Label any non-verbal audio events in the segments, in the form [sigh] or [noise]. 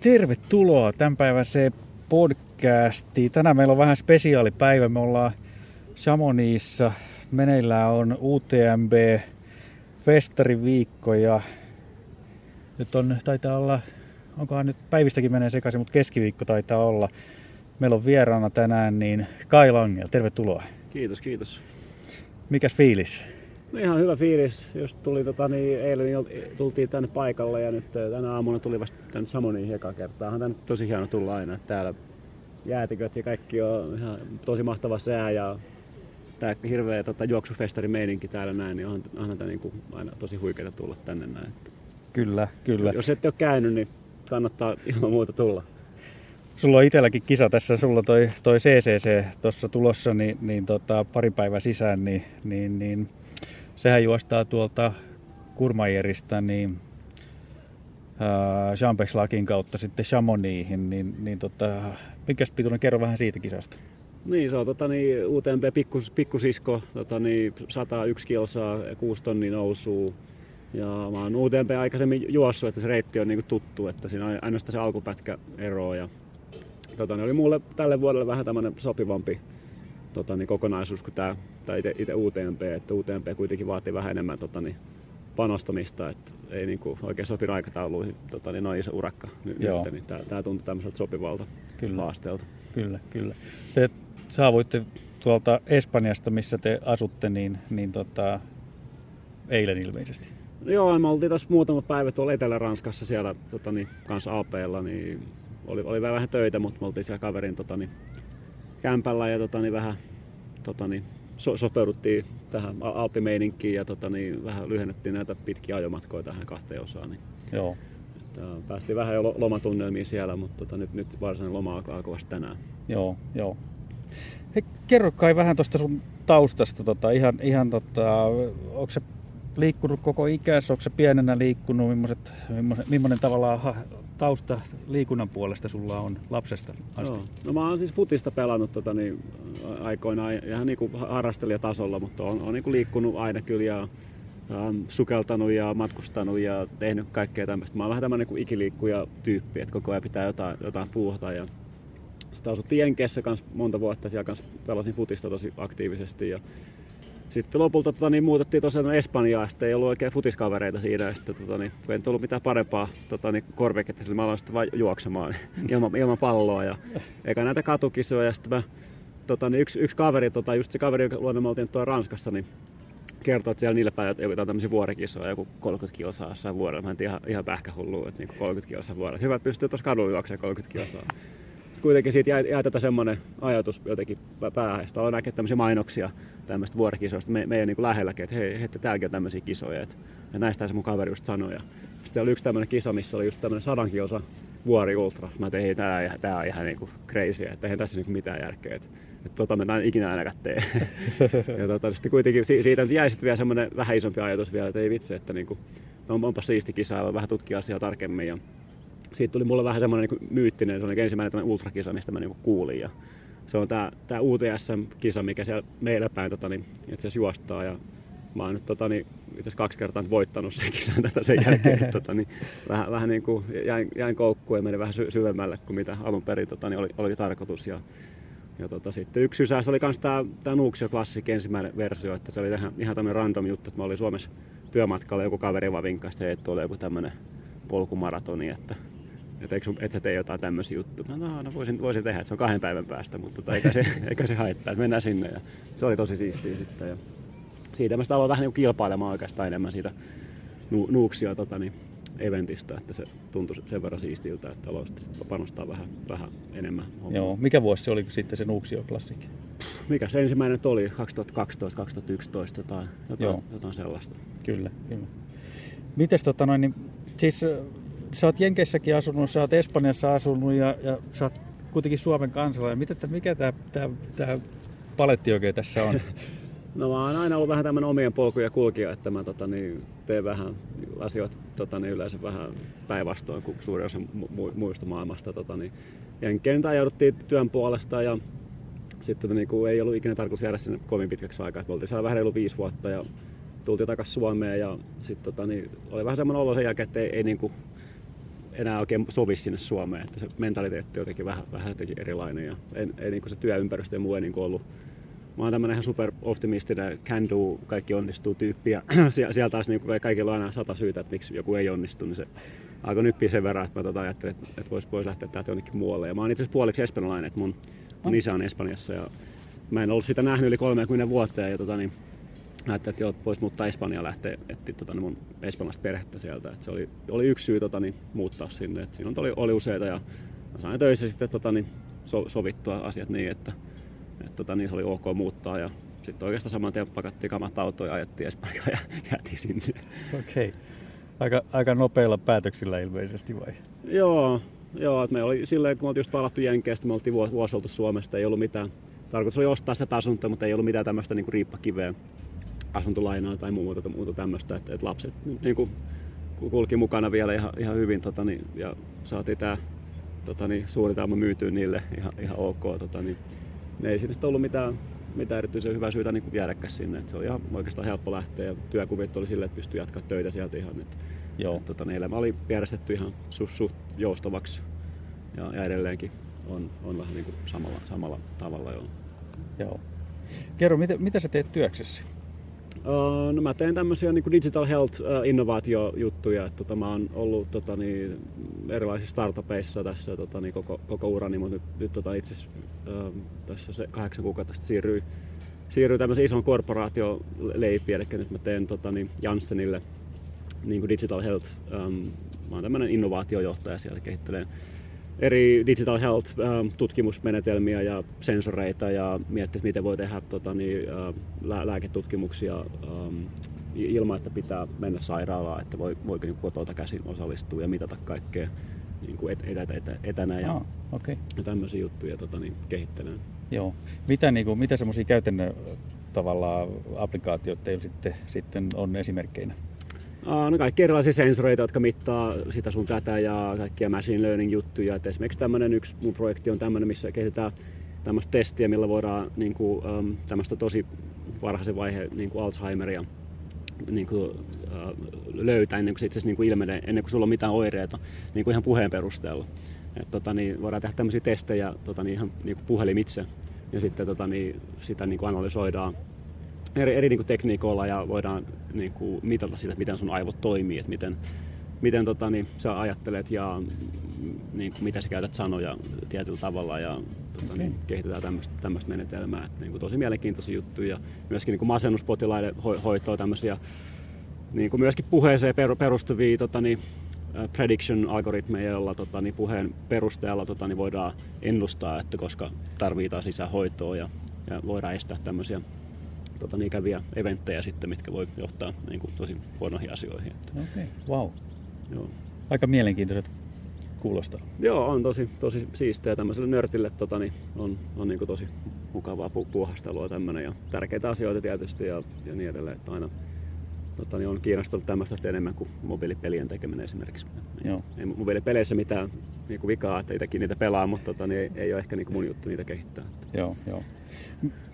Tervetuloa tämän päivän se podcasti. Tänään meillä on vähän spesiaalipäivä. Me ollaan Chamonixissa. Meneillään on UTMB festariviikko ja nyt on, taitaa olla, onkohan nyt päivistäkin menee sekaisin, mutta keskiviikko taitaa olla. Meillä on vieraana tänään niin Kai Langel. Tervetuloa. Kiitos, kiitos. Mikäs fiilis? No ihan hyvä fiilis. Just tuli tota, niin eilen tultiin tänne paikalle ja nyt äh, tänä aamuna tuli vasta tänne Samoniin eka kertaa. On tänne tosi hieno tulla aina. Täällä jäätiköt ja kaikki on ihan tosi mahtava sää ja tämä hirveä tota, juoksufestari meininki täällä näin, niin on, onhan tämä niin kuin aina tosi huikeaa tulla tänne näin. Kyllä, kyllä. Jos ette ole käynyt, niin kannattaa ilman muuta tulla. Sulla on itselläkin kisa tässä, sulla toi, toi CCC tuossa tulossa, niin, niin tota, pari päivää sisään, niin, niin, niin sehän juostaa tuolta Kurmajerista niin Champex-lakin kautta sitten Chamoniihin, niin, niin tota, minkäs pituinen, kerro vähän siitä kisasta. Niin, se on tota, niin, UTMP pikkus, pikkusisko, tota, niin, 101 kilsaa, 6 tonnin nousuu. Ja mä oon UTMP aikaisemmin juossut, että se reitti on niin kuin tuttu, että siinä on ainoastaan se alkupätkä ero. Ja, tota, niin oli mulle tälle vuodelle vähän tämmöinen sopivampi tota, niin kokonaisuus kuin tämä, tämä itse UTMP, että UTMP kuitenkin vaatii vähän enemmän tota, niin, panostamista, että ei niin kuin, oikein sopi aikatauluihin tota, niin noin iso urakka nyt, nyt niin tämä, tämä tuntuu tämmöiseltä sopivalta kyllä. haasteelta. Kyllä, kyllä. Te saavuitte tuolta Espanjasta, missä te asutte, niin, niin tota, eilen ilmeisesti. Joo, me oltiin tässä muutama päivä tuolla Etelä-Ranskassa siellä tota, niin, kanssa APlla, niin oli, oli vähän töitä, mutta me oltiin siellä kaverin tota, niin, kämpällä ja tota, niin vähän tota, niin, so, sopeuduttiin tähän alppimeininkiin ja tota, niin, vähän lyhennettiin näitä pitkiä ajomatkoja tähän kahteen osaan. Niin, Joo. Että, päästiin vähän jo lomatunnelmiin siellä, mutta tota, nyt, nyt varsinainen loma alkaa, vasta tänään. Joo, joo. Hei, kerro kai vähän tuosta sun taustasta, tota, ihan, ihan tota, onko se liikkunut koko ikässä, onko se pienenä liikkunut, millaiset, millainen tavallaan tausta liikunnan puolesta sulla on lapsesta asti? No, no mä oon siis futista pelannut tota, niin, aikoinaan ihan niin harrastelijatasolla, mutta on, on niin kuin liikkunut aina kyllä ja ähm, sukeltanut ja matkustanut ja tehnyt kaikkea tämmöistä. Mä oon vähän tämmöinen niin ikiliikkuja tyyppi, että koko ajan pitää jotain, jotain puuhata. Ja sitten asuttiin Jenkeissä kanssa monta vuotta, siellä kanssa pelasin futista tosi aktiivisesti. Ja sitten lopulta tota, niin, muutettiin tosiaan Espanjaan, sitten ei ollut oikein futiskavereita siinä, ja sitten tota, niin, ei tullut mitään parempaa tota, niin, korviketta, sillä mä aloin sitten vain juoksemaan [laughs] ilman, ilman palloa, ja eikä näitä katukisoja, ja sitten mä, tota, niin, yksi, yksi kaveri, tota, just se kaveri, jonka luonne me oltiin tuolla Ranskassa, niin kertoo, että siellä niillä päivillä joku tämmöisiä vuorikisoja, joku 30 kilsaa jossain vuorella. Mä en tiedä, ihan, ihan pähkähullu, että niin 30 kilsaa vuorella. Hyvä, että pystyy tuossa kadulla juoksemaan 30 kilsaa kuitenkin siitä jäi, jäi tätä semmoinen ajatus jotenkin päähän. Sitten aloin näkee tämmöisiä mainoksia tämmöistä vuorikisoista me, meidän niin lähelläkin, että hei, hei täälläkin on tämmöisiä kisoja. Että, että näistä se mun kaveri just sanoi. Ja sitten oli yksi tämmöinen kisa, missä oli just tämmöinen sadan kilsa vuori ultra. Mä tein, tää, tää on ihan niinku crazy, että eihän tässä niinku mitään järkeä. Että, että tota mä en ikinä ainakaan tee. [laughs] ja tota, sitten kuitenkin siitä jäi sitten vielä semmoinen vähän isompi ajatus vielä, että ei vitsi, että niinku, no, onpa siisti kisa, vähän tutkia asiaa tarkemmin. Ja siitä tuli mulle vähän semmoinen niin myyttinen, se oli ensimmäinen tämmöinen ultrakisa, mistä mä niin kuulin. Ja se on tämä, tämä UTSM-kisa, mikä siellä meillä päin tota, niin, itse asiassa juostaa. Ja mä oon nyt tota, niin, itse asiassa kaksi kertaa voittanut sen kisan tätä sen jälkeen. tota, niin, vähän, vähän niin kuin jäin, jäin koukkuun ja menin vähän sy- syvemmälle kuin mitä alun perin tota, niin oli, oli tarkoitus. Ja, ja tota, sitten yksi sysäys oli myös tämä, tämä Nuuksio Classic ensimmäinen versio, että se oli ihan, ihan tämmöinen random juttu, että mä olin Suomessa työmatkalla, joku kaveri vaan vinkkasi, että tuolla joku tämmöinen polkumaratoni, että että eikö, et sä tee jotain tämmöisiä juttuja. No, no voisin, voisin tehdä, että se on kahden päivän päästä, mutta tota, eikä, se, [laughs] eikä se haittaa, että mennään sinne. Ja se oli tosi siistiä sitten. Ja siitä mä aloin vähän niin kilpailemaan oikeastaan enemmän siitä nu, nuuksia tota, niin, eventistä, että se tuntui sen verran siistiltä, että aloin sitten panostaa vähän, vähän enemmän. Hommaa. Joo, mikä vuosi se oli sitten se Nuuksio klassikki? Mikä se ensimmäinen oli? 2012-2011 jotain, jotain, jotain sellaista. Kyllä, kyllä. Mites tota noin, niin, siis sä oot Jenkeissäkin asunut, sä oot Espanjassa asunut ja, ja sä oot kuitenkin Suomen kansalainen. Mitä, mikä tämä tää, tää paletti oikein tässä on? [laughs] No mä oon aina ollut vähän tämmöinen omien polkuja kulkija, että mä tota, niin, teen vähän asioita tota, niin yleensä vähän päinvastoin kuin suuri osa mu- muista maailmasta. Tota, niin. Jenkkeen jouduttiin työn puolesta ja sitten tota, niin, kuin ei ollut ikinä tarkoitus jäädä sinne kovin pitkäksi aikaa. Me oltiin siellä vähän reilu viisi vuotta ja tultiin takaisin Suomeen ja sitten tota, niin, oli vähän semmoinen olo sen jälkeen, että ei, ei niin kuin, enää oikein sovi sinne Suomeen. Että se mentaliteetti on jotenkin vähän, vähän jotenkin erilainen ja en, ei, niin kuin se työympäristö ja muu ei niin kuin ollut mä oon tämmönen ihan super optimistinen can do, kaikki onnistuu tyyppi ja [clears throat] sieltä taas niin kaikilla on aina sata syytä, että miksi joku ei onnistu, niin se alkoi nyppiä sen verran, että mä tota ajattelin, että, että voisi vois lähteä täältä jonnekin muualle. Ja mä oon itse asiassa puoliksi espanjalainen, että mun, mun isä on Espanjassa ja mä en ollut sitä nähnyt yli 30 vuotta ja tota, niin, ajattelin, että joo, voisi muuttaa Espanjaan lähteä etsiä tota, niin mun espanjalaista perhettä sieltä. Et se oli, oli yksi syy tota, niin, muuttaa sinne. Et siinä oli, oli useita ja mä sain töissä sitten tota, niin, so, sovittua asiat niin, että et, tota, niin se oli ok muuttaa ja sitten oikeastaan saman tien pakattiin kamat autoja ja ajettiin Espanjaan ja [laughs] jäätiin sinne. Okei. Okay. Aika, aika nopeilla päätöksillä ilmeisesti vai? Joo, joo että me oli silleen, kun me oltiin just palattu Jenkeistä, me oltiin vuosi oltu Suomesta, ei ollut mitään. Tarkoitus oli ostaa sitä asuntoa, mutta ei ollut mitään tämmöistä niin riippakiveä asuntolainaa tai muuta, muuta tämmöistä, että, että lapset niin kuin, kulki mukana vielä ihan, ihan hyvin tota, niin, ja saatiin tämä tota, niin, suunnitelma myytyä niille ihan, ihan ok. Tota, niin, me ei sinne ollut mitään, mitään erityisen hyvää syytä niin jäädäkään sinne. Et se oli ihan oikeastaan helppo lähteä ja työkuvit oli sille, että pystyi jatkaa töitä sieltä ihan. Et, Joo. Et, tota, niin elämä oli järjestetty ihan suht, suht joustavaksi ja, ja edelleenkin on, on vähän niin kuin samalla, samalla tavalla. Joo. Joo. Kerro, mitä, mitä sä teet työksesi? Uh, no mä teen tämmöisiä niin digital health uh, innovaatiojuttuja. Että, tota, mä oon ollut tota, niin, erilaisissa startupeissa tässä tota, niin, koko, koko urani, mutta nyt, nyt tota, itse uh, tässä se kahdeksan kuukautta siirryy, siirryy tämmöisen ison korporaation leipiin. Eli nyt mä teen tota, niin Janssenille niin digital health. Um, mä oon tämmöinen innovaatiojohtaja siellä, kehittelen eri digital health-tutkimusmenetelmiä ähm, ja sensoreita ja miettiä, miten voi tehdä tota, niin, äh, lääketutkimuksia ähm, ilman, että pitää mennä sairaalaan, että voi, voiko niin kotolta käsin osallistua ja mitata kaikkea niin kuin et, et, et, etänä ja, ah, okay. ja tämmöisiä juttuja tota, niin, kehittelen. Joo. Mitä, niin kuin, mitä semmoisia käytännön tavallaan applikaatioita teillä sitten, sitten on esimerkkeinä? No kaikki erilaisia sensoreita, jotka mittaa sitä sun tätä ja kaikkia machine learning juttuja. Et esimerkiksi tämmöinen yksi mun projekti on tämmöinen, missä kehitetään tämmöistä testiä, millä voidaan niin kuin, um, tämmöistä tosi varhaisen vaiheen niin kuin Alzheimeria niin kuin, uh, löytää ennen kuin se itse asiassa niin kuin ilmenee, ennen kuin sulla on mitään oireita niin kuin ihan puheen perusteella. Et, tota, niin, voidaan tehdä tämmöisiä testejä tota, niin ihan niin kuin puhelimitse ja sitten tota, niin, sitä niin kuin analysoidaan eri, eri niin kuin tekniikoilla ja voidaan niin kuin mitata sitä, miten sun aivot toimii, että miten, miten tota, niin, sä ajattelet ja niin kuin, miten sä käytät sanoja tietyllä tavalla ja tota, okay. niin, kehitetään tämmöistä menetelmää. Että, niin kuin, tosi mielenkiintoisia juttuja. Myöskin niin kuin masennuspotilaiden ho- hoitoa tämmöisiä niin kuin myöskin puheeseen perustuvia tota, niin, prediction-algoritmeja, joilla tota, niin puheen perusteella tota, niin voidaan ennustaa, että koska tarvitaan sisähoitoa ja, ja voidaan estää tämmöisiä tota, niin ikäviä eventtejä sitten, mitkä voi johtaa niin kuin, tosi huonoihin asioihin. Okei, okay. wow. Joo. Aika mielenkiintoiset kuulostaa. Joo, on tosi, tosi siistiä. Tämmöiselle nörtille tota, niin on, on niin kuin tosi mukavaa pu- puuhastelua tämmöinen ja tärkeitä asioita tietysti ja, ja niin edelleen. Että aina tota, niin on kiinnostunut tämmöistä enemmän kuin mobiilipelien tekeminen esimerkiksi. Joo. Ei mobiilipeleissä mitään niin kuin vikaa, että itsekin niitä pelaa, mutta tota, niin ei, ei ole ehkä niin kuin mun juttu niitä kehittää. Joo, joo.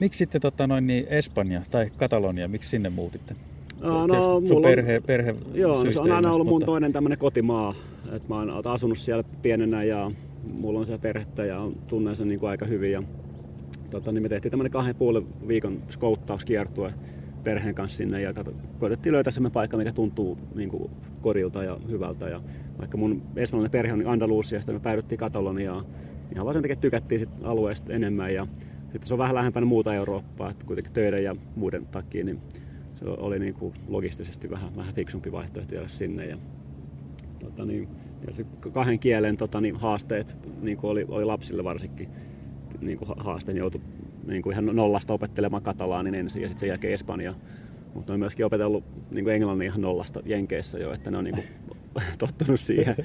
Miksi sitten tota, noin, niin Espanja tai Katalonia, miksi sinne muutitte? No, no, mulla perhe, perhe joo, se on aina ollut mun mutta... toinen tämmöinen kotimaa. Et mä oon asunut siellä pienenä ja mulla on siellä perhettä ja tunnen sen niin kuin aika hyvin. Ja, tota, niin me tehtiin tämmöinen kahden puolen viikon skouttauskiertue perheen kanssa sinne ja koitettiin löytää semmoinen paikka, mikä tuntuu niin kuin korilta ja hyvältä. Ja vaikka mun espanjalainen perhe on Andalusiasta, me päädyttiin Kataloniaan ihan vaan sen takia tykättiin sit alueesta enemmän ja sitten se on vähän lähempänä muuta Eurooppaa, että kuitenkin töiden ja muiden takia, niin se oli niin kuin logistisesti vähän, vähän fiksumpi vaihtoehto jäädä sinne. Ja, tota niin, ja kahden kielen tota niin, haasteet niin kuin oli, oli lapsille varsinkin niin kuin haasteen joutui niin kuin ihan nollasta opettelemaan katalaanin ensin ja sitten sen jälkeen Espanja. Mutta on myöskin opetellut niin kuin englannin ihan nollasta Jenkeissä jo, että ne on niin kuin [laughs] tottunut siihen.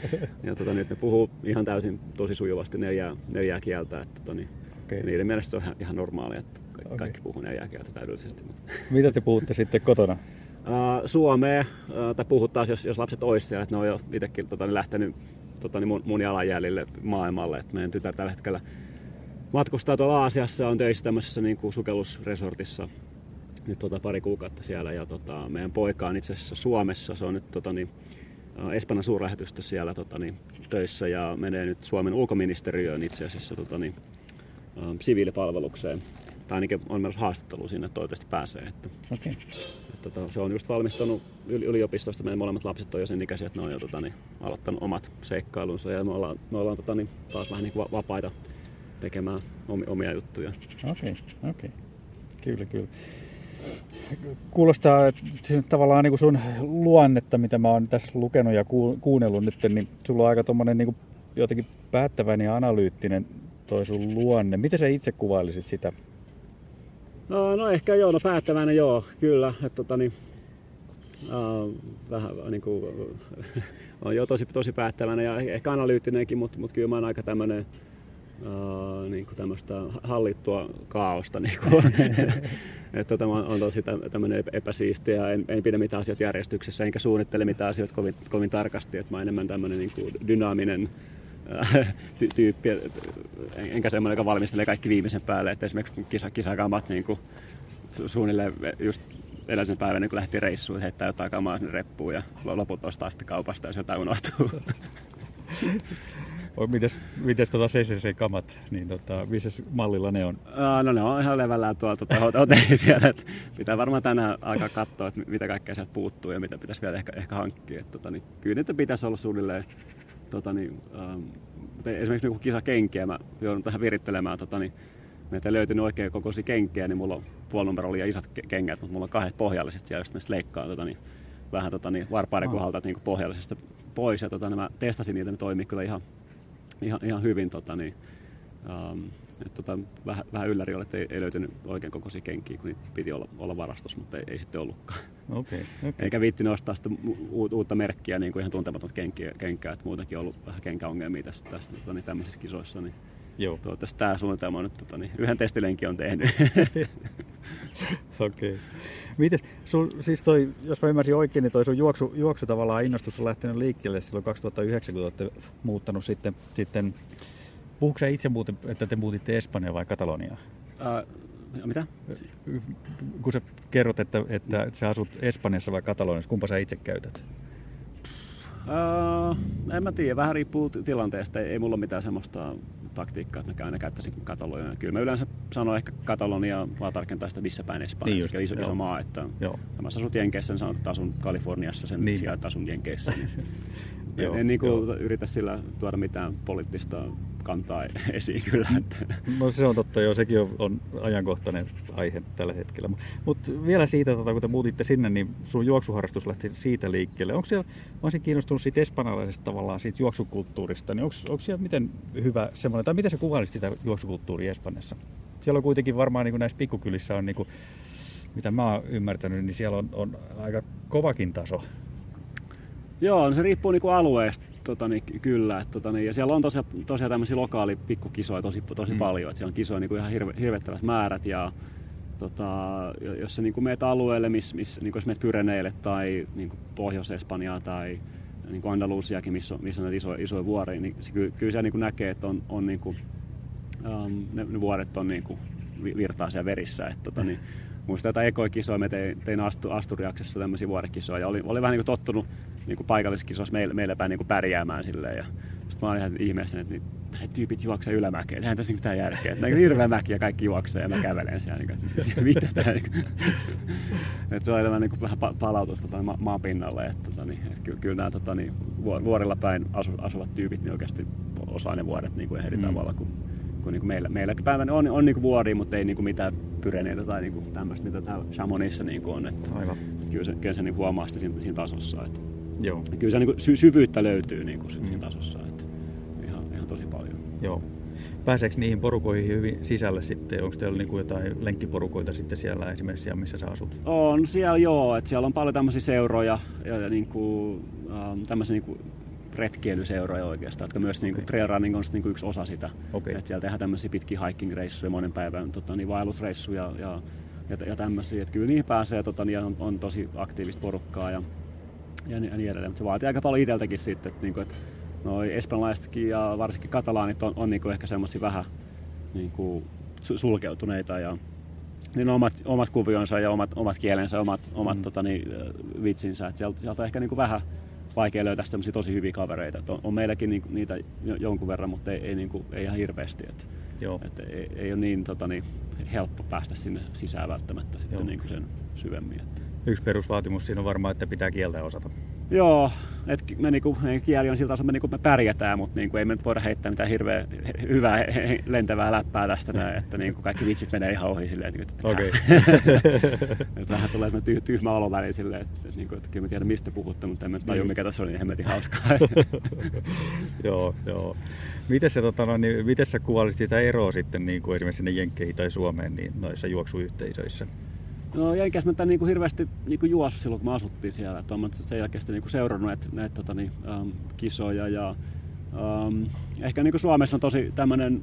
Ja tota, nyt ne puhuu ihan täysin tosi sujuvasti neljää, neljää kieltä. Että, tota, niin, Okay. Niiden mielestä se on ihan, ihan normaalia, että kaikki, okay. kaikki puhuu neljää kieltä täydellisesti. [laughs] Mitä te puhutte sitten kotona? Uh, Suomea, uh, tai puhutaan jos, jos lapset olisi siellä, että ne on jo itsekin tota, lähtenyt tota, niin mun, mun jalanjäljille maailmalle. että meidän tytär tällä hetkellä matkustaa tuolla Aasiassa, on töissä tämmöisessä niin kuin sukellusresortissa nyt tota, pari kuukautta siellä. Ja tota, meidän poika on itse asiassa Suomessa, se on nyt tota, niin, Espanjan suurlähetystä siellä tota, niin, töissä ja menee nyt Suomen ulkoministeriöön itse asiassa tota, niin, siviilipalvelukseen. Tai ainakin on myös haastattelu sinne, toivottavasti pääsee. Että, okay. että, tota, se on just valmistunut yliopistosta. Meidän molemmat lapset on jo sen ikäisiä, että ne on jo tota, niin, aloittanut omat seikkailunsa ja me ollaan, me ollaan tota, niin, taas vähän niin kuin vapaita tekemään omia juttuja. Okei, okay, okei. Okay. Kyllä, kyllä. Kuulostaa että siis tavallaan niin kuin sun luonnetta, mitä mä oon tässä lukenut ja kuunnellut nyt, niin sulla on aika tommonen niin kuin jotenkin päättäväinen ja analyyttinen toi sun luonne. Miten sä itse kuvailisit sitä? No, no ehkä joo, no päättäväinen joo, kyllä. Että, tota, niin, uh, vähän niin kuin, [laughs] on jo tosi, tosi päättäväinen ja ehkä analyyttinenkin, mutta, mutta kyllä mä oon aika tämmöinen uh, niin kuin tämmöistä hallittua kaaosta. Niin kuin. [laughs] että tämä on, on tosi tämmöinen epäsiistiä, en, en pidä mitään asiat järjestyksessä, enkä suunnittele mitään asioita kovin, kovin tarkasti, että mä oon enemmän tämmöinen niin kuin dynaaminen äh, ty- tyyppi, enkä semmoinen, joka valmistelee kaikki viimeisen päälle, että esimerkiksi kisa, kisakamat niin kuin suunnilleen just edellisen päivänä, kun lähti reissuun, heittää jotain kamaa sinne reppuun ja loput ostaa sitten kaupasta, jos jotain unohtuu. [laughs] mites, mites tota CCC-kamat, niin tota, missä mallilla ne on? No ne on ihan levällään tuolla tuota, hotelli vielä. Että pitää varmaan tänään aika katsoa, että mitä kaikkea sieltä puuttuu ja mitä pitäisi vielä ehkä, ehkä hankkia. Että, tota, niin, kyllä niitä pitäisi olla suunnilleen tota, niin, um, esimerkiksi niin kisakenkiä mä joudun tähän virittelemään. Tota, niin, meiltä ei löytynyt oikein kokoisia kenkiä, niin mulla on puolinumerolla liian isot kengät, mutta mulla on kahdet pohjalliset siellä, josta mä leikkaan tota, niin, vähän tota, niin, varpaiden kohdalta niin pohjallisesta pois. Ja tota, niin mä testasin niitä, ne toimii kyllä ihan ihan, ihan hyvin. Tota, niin, um, et, tota, vähän, vähän ylläri oli, että ei, ei löytynyt oikein kokoisia kenkiä, kun niitä piti olla, olla varastossa, mutta ei, ei sitten ollutkaan. Okay, okay. Eikä viitti nostaa sitä u- uutta merkkiä, niin kuin ihan tuntematonta kenkiä, kenkää, että muutenkin on ollut vähän kenkäongelmia tässä, tässä tota, niin tämmöisissä kisoissa. Niin Joo. Toivottavasti tämä suunnitelma on nyt tota, niin, yhden testilenkin on tehnyt. [laughs] Okei. Okay. Miten, sun, siis toi, jos mä ymmärsin oikein, niin toi sun juoksu, juoksu tavallaan innostus on lähtenyt liikkeelle silloin 2009, kun olette muuttanut sitten, sitten Puhuuko itse muuten, että te muutitte Espanjaan vai Kataloniaan? Uh, mitä? Kun sä kerrot, että, että sä asut Espanjassa vai Kataloniassa, kumpa sä itse käytät? Uh, en mä tiedä, vähän riippuu tilanteesta. Ei, ei mulla ole mitään semmoista taktiikkaa, että mä aina käyttäisin Kataloniaa. Kyllä mä yleensä sanon ehkä Katalonia, vaan tarkentaa sitä missä päin Espanjassa. Niin iso, iso maa, että Joo. mä asut Jenkeissä, niin sanon, että asun Kaliforniassa sen niin. sijaan, että asun Jenkeissä. Niin [laughs] Joo, en niin kuin yritä sillä tuoda mitään poliittista kantaa [laughs] esiin kyllä. Että. No se on totta, joo, sekin on, on ajankohtainen aihe tällä hetkellä. Mutta vielä siitä, tota, kun te muutitte sinne, niin sun juoksuharrastus lähti siitä liikkeelle. Onko siellä, mä olisin kiinnostunut siitä espanjalaisesta tavallaan, siitä juoksukulttuurista, niin onko siellä miten hyvä semmoinen, tai miten se kuvailisit sitä juoksukulttuuria Espanjassa? Siellä on kuitenkin varmaan niin kuin näissä pikkukylissä on, niin kuin, mitä mä oon ymmärtänyt, niin siellä on, on aika kovakin taso Joo, no se riippuu niinku alueesta tota, niin, kyllä. Et, tota, niin, ja siellä on tosiaan, tosiaan tämmöisiä lokaali pikkukisoja tosi, tosi mm. paljon. Et siellä on kisoja niinku ihan hirve, hirvettävät määrät. Ja, tota, jos sä niinku meet alueelle, missä miss, niinku jos meet Pyreneille tai niinku Pohjois-Espanjaa tai niin kuin Andalusiakin, missä on, missä on näitä isoja, isoja vuoria, niin se, kyllä, kyllä siellä niin kuin näkee, että on, on niin kuin, um, ne, ne, vuoret on niin kuin virtaa siellä verissä. Että, tota, niin, muistan jotain ekoikisoja, me tein, tein Asturiaksessa tämmöisiä vuorekisoja ja oli, oli vähän niin kuin tottunut niin kuin paikalliskisoissa meillä, meillä päin niin kuin pärjäämään silleen. Ja sitten mä olin ihan ihmeessä, että niin, tyypit juoksee ylämäkeen, eihän tässä mitään järkeä. Että hirveä mäki ja kaikki juoksee ja mä kävelen siellä. Niin kuin, mitä tää, niin kuin. että se oli niin kuin vähän palautusta tota, ma- maapinnalle. Että, tota, niin, että kyllä, kyllä nämä tota, niin, vuorilla päin asu, asuvat tyypit niin oikeasti osaa ne vuodet niin kuin eri mm. tavalla kuin kun niin kuin meillä, meilläkin päivänä on, on niin kuin vuoria, mutta ei niin kuin mitään pyreneitä tai niin kuin tämmöistä, mitä täällä Chamonissa niin kuin on. Että, Aivan. Että kyllä se, kyllä se niin huomaa sitä siinä, siinä tasossa. Että, Joo. Kyllä se niin kuin sy- syvyyttä löytyy niin kuin siinä mm. tasossa. Että ihan, ihan tosi paljon. Joo. Pääseekö niihin porukoihin hyvin sisälle sitten? Onko teillä niin kuin jotain lenkkiporukoita sitten siellä esimerkiksi siellä, missä sä asut? On siellä joo, että siellä on paljon tämmöisiä seuroja ja, ja niin kuin, ähm, tämmöisiä niin kuin retkeilyseuroja oikeastaan, jotka myös niin kuin, trail running on niin kuin yksi osa sitä. Okay. Että siellä tehdään tämmöisiä pitkiä hiking-reissuja, monen päivän tota, niin vaellusreissuja ja, ja, ja tämmöisiä. Että kyllä niihin pääsee tota, niin on, on, tosi aktiivista porukkaa ja, ja, niin, edelleen. Mutta se vaatii aika paljon itseltäkin sitten, että, niin kuin, että noi espanjalaisetkin ja varsinkin katalaanit on, on niin kuin ehkä semmoisia vähän niin kuin sulkeutuneita ja niin omat, omat kuvionsa ja omat, omat kielensä, omat, omat mm. tota, niin, vitsinsä. Että sieltä, sieltä on ehkä niin kuin vähän vaikea löytää semmoisia tosi hyviä kavereita. on, on meilläkin niin, niitä jonkun verran, mutta ei, ei, niin kuin, ei ihan hirveästi. Et, Joo. Et ei, ei ole niin, tota, niin helppo päästä sinne sisään välttämättä sitten niin kuin sen syvemmin. Että. Yksi perusvaatimus siinä on varmaan, että pitää kieltä osata. Joo, että me niinku, kieli on siltä tasolla, me, niinku, me pärjätään, mutta niinku, ei me nyt voida heittää mitään hirveän hyvää lentävää läppää tästä näin, että niinku, kaikki vitsit menee ihan ohi silleen, että, okay. [laughs] että vähän tulee tyh, tyhmä olo väliin silleen, että, että, niinku, että kyllä mä tiedän mistä puhutte, mutta en mä tajua mikä tässä oli niin hemmetin hauskaa. [laughs] joo, joo. Miten sä, tota, no, niin, miten sä kuvailisit sitä eroa sitten niin kuin esimerkiksi sinne Jenkkeihin tai Suomeen niin noissa juoksuyhteisöissä? No Jenkäs mä niin kuin hirveästi niin kuin juossa silloin, kun mä asuttiin siellä. Että olen sen jälkeen niin kuin seurannut näitä, näitä tota, niin, um, kisoja. Ja, um, ehkä niin kuin Suomessa on tosi tämmöinen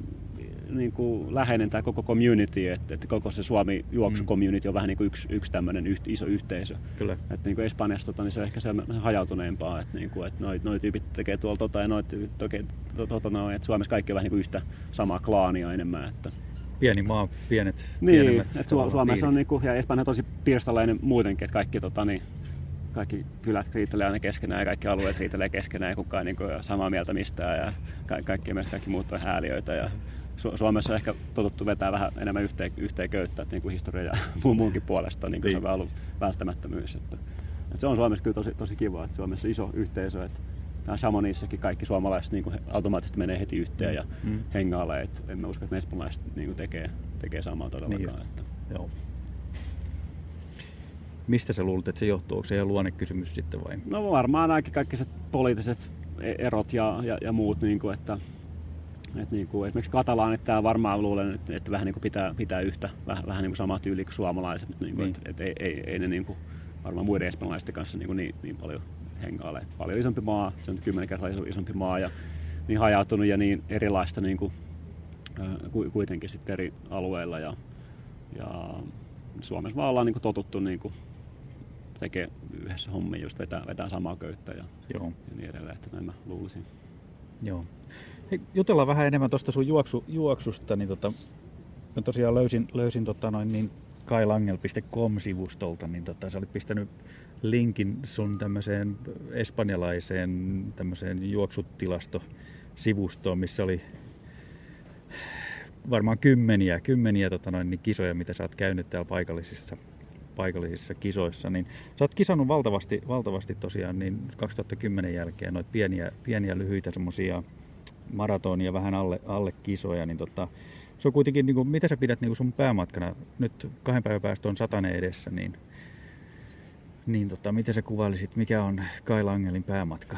niin kuin läheinen tämä koko community, että, että koko se Suomi juoksu community on vähän niin kuin yksi, yksi tämmöinen yht, iso yhteisö. Kyllä. Että niin kuin Espanjassa tota, niin se on ehkä se hajautuneempaa, että, niin kuin, että noi, noi tyypit tekee tuolla tota ja noi tyypit tekee tota, no, että Suomessa kaikki on vähän niin kuin yhtä samaa klaania enemmän. Että, pieni maa, pienet Niin, että Su- Suomessa on niinku, ja Espanja on tosi pirstalainen muutenkin, että kaikki, tota, niin, kaikki kylät riitelee aina keskenään ja kaikki alueet riitelee keskenään ja kukaan niin kuin, samaa mieltä mistään ja ka- kaikki, mielestä kaikki muut on hääliöitä ja Su- Suomessa on ehkä totuttu vetää vähän enemmän yhteen, yhteen köyttä, että niin kuin historia ja [laughs] muun muunkin puolesta niin kuin se on niin. ollut välttämättömyys. Että, että se on Suomessa kyllä tosi, tosi kiva, että Suomessa on iso yhteisö, että Chamonixssakin kaikki suomalaiset niin kuin automaattisesti menee heti yhteen ja mm. hengaalle. Et en mä usko, että me espanjalaiset niin kuin tekee, tekee samaa todellakaan. Niin että. Joo. Mistä sä luulet, että se johtuu? Onko se ihan luonnekysymys sitten vai? No varmaan ainakin kaikki poliittiset e- erot ja, ja, ja muut, niin kuin, että, että niin kuin, esimerkiksi katalaanit tämä varmaan luulen, että, että vähän niin kuin pitää, pitää yhtä, vähän, vähän niin kuin sama tyyli kuin suomalaiset, mutta niin kuin, niin. Että, että ei, ei, ei ne niin kuin, varmaan muiden espanjalaisten kanssa niin, kuin niin, niin paljon hengaille. Paljon isompi maa, se on kymmenen kertaa isompi maa ja niin hajautunut ja niin erilaista niin kuin, kuitenkin sitten eri alueilla. Ja, ja Suomessa vaan ollaan niin kuin totuttu niin kuin tekee yhdessä hommia, just vetää, vetää samaa köyttä ja, Joo. ja niin edelleen, että näin mä luulisin. Joo. Hei, jutellaan vähän enemmän tuosta sun juoksu, juoksusta, niin tota, mä tosiaan löysin, löysin tota noin niin kailangel.com-sivustolta, niin tota, sä olit pistänyt linkin sun tämmöiseen espanjalaiseen tämmöiseen juoksutilastosivustoon, missä oli varmaan kymmeniä, kymmeniä tota noin, niin kisoja, mitä sä oot käynyt täällä paikallisissa, paikallisissa kisoissa, niin sä oot kisannut valtavasti, valtavasti tosiaan niin 2010 jälkeen noita pieniä, pieniä lyhyitä semmosia maratonia vähän alle, alle kisoja, niin tota, se on kuitenkin, niin kuin, mitä sä pidät niin kuin sun päämatkana, nyt kahden päivän päästä on satane edessä, niin niin tota, miten sä kuvailisit, mikä on Kai Langelin päämatka?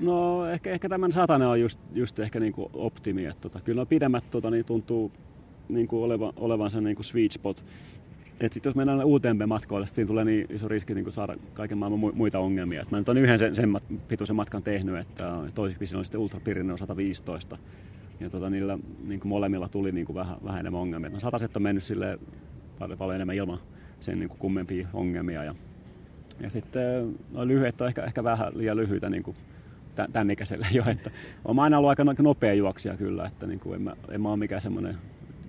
No ehkä, ehkä tämän satane on just, just ehkä niinku optimi. Että tota, kyllä pidemmät tota, niin tuntuu niinku oleva, olevan se niinku sweet spot. Et sit jos mennään UTMB-matkoille, siinä tulee niin iso riski niin saada kaiken maailman muita ongelmia. Et mä nyt olen yhden sen, sen pituisen matkan tehnyt, että toiseksi siinä oli sitten Ultra Pirineo 115. Ja tota, niillä niin kuin molemmilla tuli niin kuin vähän, vähän enemmän ongelmia. Sataset on mennyt sille paljon, paljon enemmän ilman sen niin kuin kummempia ongelmia. Ja ja sitten no, lyhyet on ehkä, ehkä vähän liian lyhyitä niin kuin tämän ikäiselle jo. Että olen aina ollut aika nopea juoksija kyllä, että niin kuin en, mä, en mä ole mikään semmoinen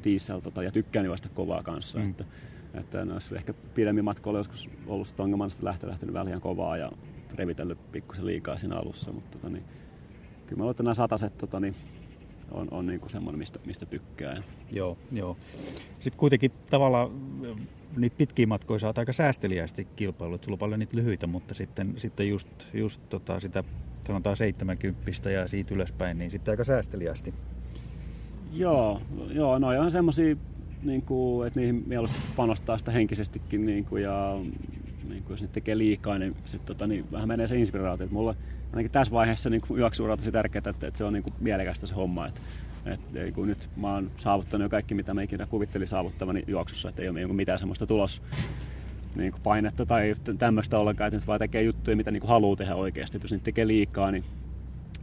diesel tota, ja tykkään juosta kovaa kanssa. Mm. Että, että ne olisi ehkä pidemmin matkoilla joskus ollut Stongamanista lähtö lähtenyt vähän kovaa ja revitellyt pikkusen liikaa siinä alussa, mutta tota, niin, kyllä mä luulen, että nämä sataset tota, niin, on, on niin kuin semmoinen, mistä, mistä tykkää. Joo, joo. Sitten kuitenkin tavallaan niitä pitkiä matkoja saat aika säästeliästi kilpailu, sulla on paljon niitä lyhyitä, mutta sitten, sitten just, just tota sitä sanotaan 70 ja siitä ylöspäin, niin sitten aika säästeliästi. Joo, joo no on semmosia, niin kuin, että niihin mieluusti panostaa sitä henkisestikin niin kuin, ja niin kuin, jos niitä tekee liikaa, niin, sit, tota, niin vähän menee se inspiraatio. Että mulla ainakin tässä vaiheessa niin juoksuura on tosi tärkeää, että, että, se on niin kuin, mielekästä se homma. Että, et, kun nyt mä oon saavuttanut jo kaikki, mitä mä ikinä kuvittelin saavuttavani juoksussa, että ei ole mitään semmoista tulos niin kuin painetta tai tämmöistä ollenkaan, että nyt vaan tekee juttuja, mitä niin kuin haluaa tehdä oikeasti. Et jos niitä tekee liikaa, niin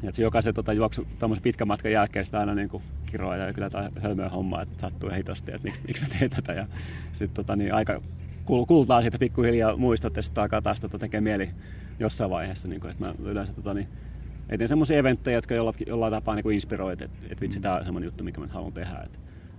että se jokaisen tota, juoksu pitkän matkan jälkeen sitä aina niin kiroa ja kyllä tämä hölmöä homma, että sattuu hitosti, että miksi, miksi mä teen tätä. Ja sitten tota, niin aika kultaa siitä pikkuhiljaa muistot ja sitten alkaa taas tota, tekee mieli jossain vaiheessa. Niin kuin, että mä yleensä tota, niin, eteen semmoisia eventtejä, jotka jollain, jollain tapaa niin inspiroivat, että, että vitsi, tämä on semmoinen juttu, mikä mä haluan tehdä. Että,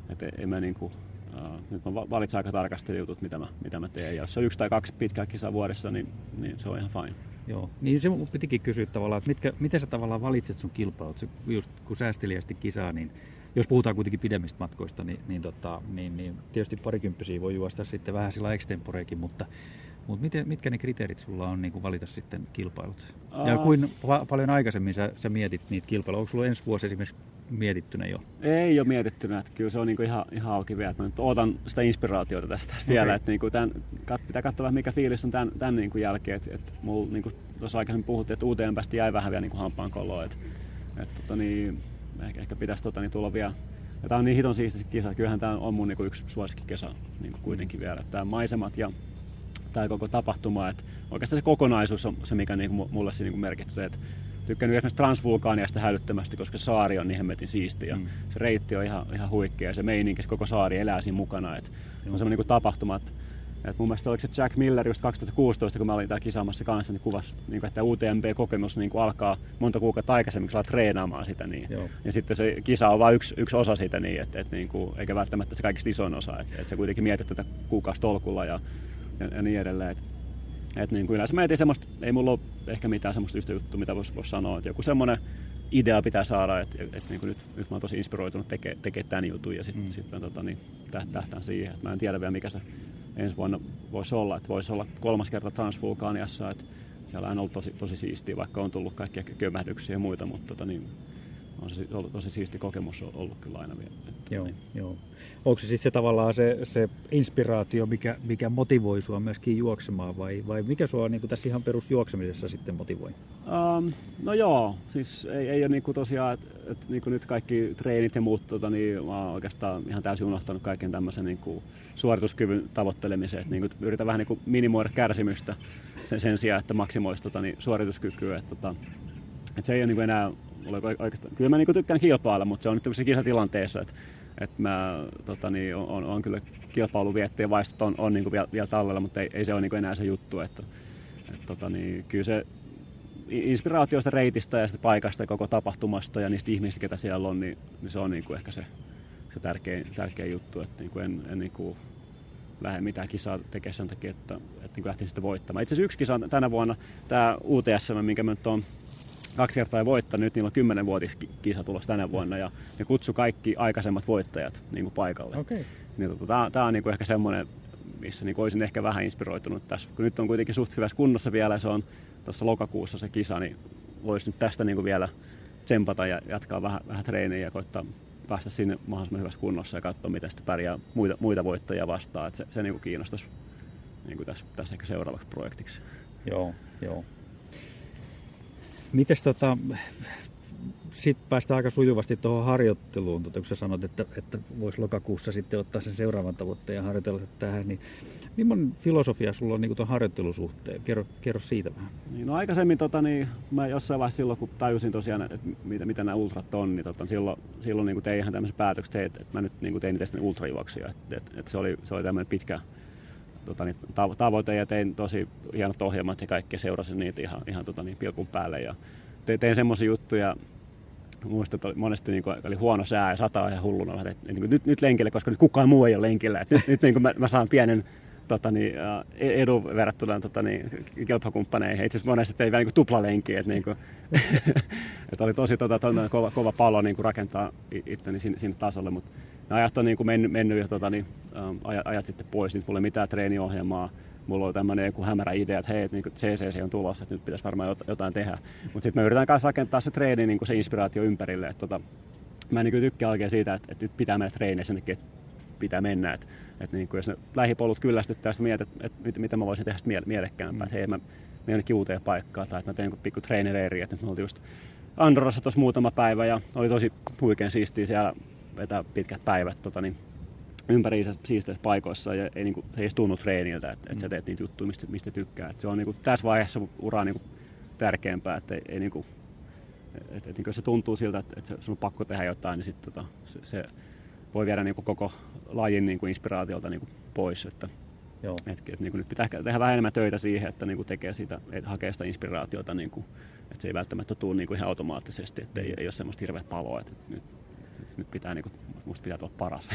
että en mä niin kuin, uh, nyt mä valitsen aika tarkasti jutut, mitä mä, mitä mä teen. Ja jos on yksi tai kaksi pitkää kisaa vuodessa, niin, niin se on ihan fine. Joo, niin se mun pitikin kysyä tavallaan, että mitkä, miten sä tavallaan valitset sun kilpailut, just kun säästeliästi kisaa, niin jos puhutaan kuitenkin pidemmistä matkoista, niin, niin, tota, niin, niin tietysti parikymppisiä voi juosta sitten vähän sillä extemporeekin, mutta, mutta miten, mitkä ne kriteerit sulla on niin kuin valita sitten kilpailut? Ja kuin pa- paljon aikaisemmin sä, sä mietit niitä kilpailuja? Onko sulla ensi vuosi esimerkiksi mietittynä jo? Ei ole mietittynä, että kyllä se on niinku ihan, ihan auki vielä. Mä nyt ootan sitä inspiraatiota tästä, tästä okay. vielä, että niinku tämän, kat, pitää katsoa vähän mikä fiilis on tämän, tämän niinku jälkeen. Että et mulla niinku, tuossa aikaisemmin puhuttiin, että uuteen päästä jäi vähän vielä niinku hampaan koloa. Että et, tota, niin, ehkä, ehkä pitäisi tota, niin tulla vielä ja tämä on niin hiton siisti kisa. Kyllähän tämä on mun niinku yksi suosikkikesa niinku kuitenkin vielä. Tämä maisemat ja tämä koko tapahtuma. Että oikeastaan se kokonaisuus on se, mikä niinku mulle se niinku merkitsee. Että tykkään esimerkiksi Transvulkaaniasta hälyttömästi, koska saari on niin hemmetin siisti ja mm. se reitti on ihan, ihan huikea ja se meininki, se koko saari elää siinä mukana. Et on semmoinen niin tapahtuma, että et mun mielestä oliko se Jack Miller just 2016, kun mä olin täällä kisaamassa kanssa, niin kuvasi, niin kuin, että UTMB-kokemus niin kuin alkaa monta kuukautta aikaisemmin, kun treenaamaan sitä. Niin. Joo. Ja sitten se kisa on vain yksi, yksi osa siitä, niin, että, että niin kuin, eikä välttämättä se kaikista isoin osa. Että, että sä kuitenkin mietit tätä kuukausitolkulla ja, ja, ja niin edelleen. Että, että niin kuin yleensä mä etin semmoista, ei mulla ole ehkä mitään semmoista yhtä juttua, mitä voisi vois sanoa, että joku semmoinen idea pitää saada, että, että niin kuin nyt, nyt mä oon tosi inspiroitunut tekemään teke tämän jutun ja sitten mm. sit mä tota, niin, tähtään siihen. Että mä en tiedä vielä mikä se ensi vuonna voisi olla, että voisi olla kolmas kerta Transvulkaniassa, että siellä on ollut tosi, tosi siistiä, vaikka on tullut kaikkia kömähdyksiä ja muita, mutta tota, niin, on se ollut tosi siisti kokemus ollut kyllä aina vielä. Että, joo, niin. joo. Onko se sitten se tavallaan se, se inspiraatio, mikä, mikä motivoi sua myöskin juoksemaan vai, vai mikä sua niin tässä ihan perusjuoksemisessa sitten motivoi? Um, no joo, siis ei, ei ole niin kuin tosiaan, että et, niin kuin nyt kaikki treenit ja muut, tota, niin mä oon oikeastaan ihan täysin unohtanut kaiken tämmöisen niin kuin suorituskyvyn tavoittelemisen. Et, niin kuin, yritän vähän niin kuin minimoida kärsimystä sen, sen sijaan, että maksimoisi tota, niin, suorituskykyä. Et, tota, et se ei ole niin kuin enää oikeastaan, kyllä mä niin tykkään kilpailla, mutta se on nyt tämmöisessä kisatilanteessa, että et mä tota, niin, on, on, kyllä kilpailuviettejä vaistot on, on niin vielä, vielä tallella, mutta ei, ei se ole niin enää se juttu. Että, et, tota, niin, kyllä se inspiraatioista reitistä ja sitä paikasta ja koko tapahtumasta ja niistä ihmisistä, ketä siellä on, niin, niin se on niin kuin ehkä se, se tärkein, tärkein juttu. Että niin kuin en, en niin kuin lähde mitään kisaa tekemään sen takia, että, että niin lähtisin sitä voittamaan. Itse asiassa yksi kisa tänä vuonna, tämä UTS, minkä mä nyt on kaksi kertaa voittanut, nyt niillä on kymmenenvuotis kisa tulossa tänä vuonna ja ne kutsu kaikki aikaisemmat voittajat niin kuin paikalle. Okay. Niin, tota, tämä, on niin kuin ehkä semmoinen, missä niin kuin olisin ehkä vähän inspiroitunut tässä. Kun nyt on kuitenkin suht hyvässä kunnossa vielä ja se on tuossa lokakuussa se kisa, niin voisi nyt tästä niin kuin vielä tsempata ja jatkaa vähän, vähän treenejä ja koittaa päästä sinne mahdollisimman hyvässä kunnossa ja katsoa, miten sitten pärjää muita, muita voittajia vastaan. Että se, se niin kuin kiinnostaisi niin kuin tässä, tässä ehkä seuraavaksi projektiksi. Joo, joo. Mites tota, sitten päästään aika sujuvasti tuohon harjoitteluun, tota, kun sä sanot, että, että voisi lokakuussa sitten ottaa sen seuraavan tavoitteen ja harjoitella tähän, niin millainen filosofia sulla on niin tuon harjoittelun suhteen? Kerro, kerro siitä vähän. Niin, no aikaisemmin tota, niin, mä jossain vaiheessa silloin, kun tajusin tosiaan, että mitä, mitä nämä ultrat on, niin tota, silloin, silloin niin tein ihan tämmöisen päätöksen, että, että mä nyt niin tein itse ultrajuoksia. Että, että, että se oli, se oli tämmöinen pitkä, tota, niin, tavoite ja tein tosi hienot ohjelmat ja kaikkea, seurasin niitä ihan, ihan tota, niin, pilkun päälle ja tein, tein semmoisia juttuja, muistan, että monesti niin kuin, oli huono sää ja sataa ja hulluna, että, että, että nyt, nyt lenkille, koska nyt kukaan muu ei ole lenkillä. Että nyt, nyt niin kuin mä, mä, saan pienen tota, niin, e-, edun verrattuna tota, niin, kilpakumppaneihin. Itse asiassa monesti tein vielä niin tuplalenki, että, niin kuin, [laughs] että oli tosi tota, kova, kova palo niin kuin rakentaa itteni sinne, sinne tasolle, mutta ne ajat on niin kuin mennyt, mennyt ja tota, niin, ajat, ajat, sitten pois, nyt mulla ei mitään treeniohjelmaa. Mulla on tämmöinen joku hämärä idea, että hei, että niin CCC on tulossa, että nyt pitäisi varmaan jotain tehdä. Mutta sitten me yritän kanssa rakentaa se treeni, niin kuin se inspiraatio ympärille. Että, tota, mä en niin tykkää oikein siitä, että, että nyt pitää mennä treeneihin sen takia, että pitää mennä. Että, että niin kuin jos ne lähipolut kyllästyttää, sitten mietit, että, että mitä mä voisin tehdä sitten mielekkäämpää. Että hei, mä menen jonnekin uuteen paikkaan tai että mä teen joku pikku treenileiri. Että nyt me oltiin just Andorrassa tuossa muutama päivä ja oli tosi huikean siistiä siellä vetää pitkät päivät tota, niin ympäri siisteissä paikoissa ja ei, niin kuin, se ei tunnu treeniltä, että, että sä mm. teet niitä juttuja, mistä, mistä tykkää. Että se on niin kuin, tässä vaiheessa uraa niin kuin, tärkeämpää, että ei, ei niin kuin, että, että, niin se tuntuu siltä, että, että sun on pakko tehdä jotain, niin sit, tota, se, se voi viedä niin kuin koko lajin niin kuin inspiraatiolta niin kuin pois. Että, Joo. Et, et, niin kuin nyt pitää tehdä vähän enemmän töitä siihen, että niin kuin tekee siitä, että hakee sitä inspiraatiota, niin kuin, että se ei välttämättä tule niin kuin ihan automaattisesti, että ei, ei ole semmoista hirveät paloa, että nyt, nyt pitää, niin kuin, musta pitää olla paras.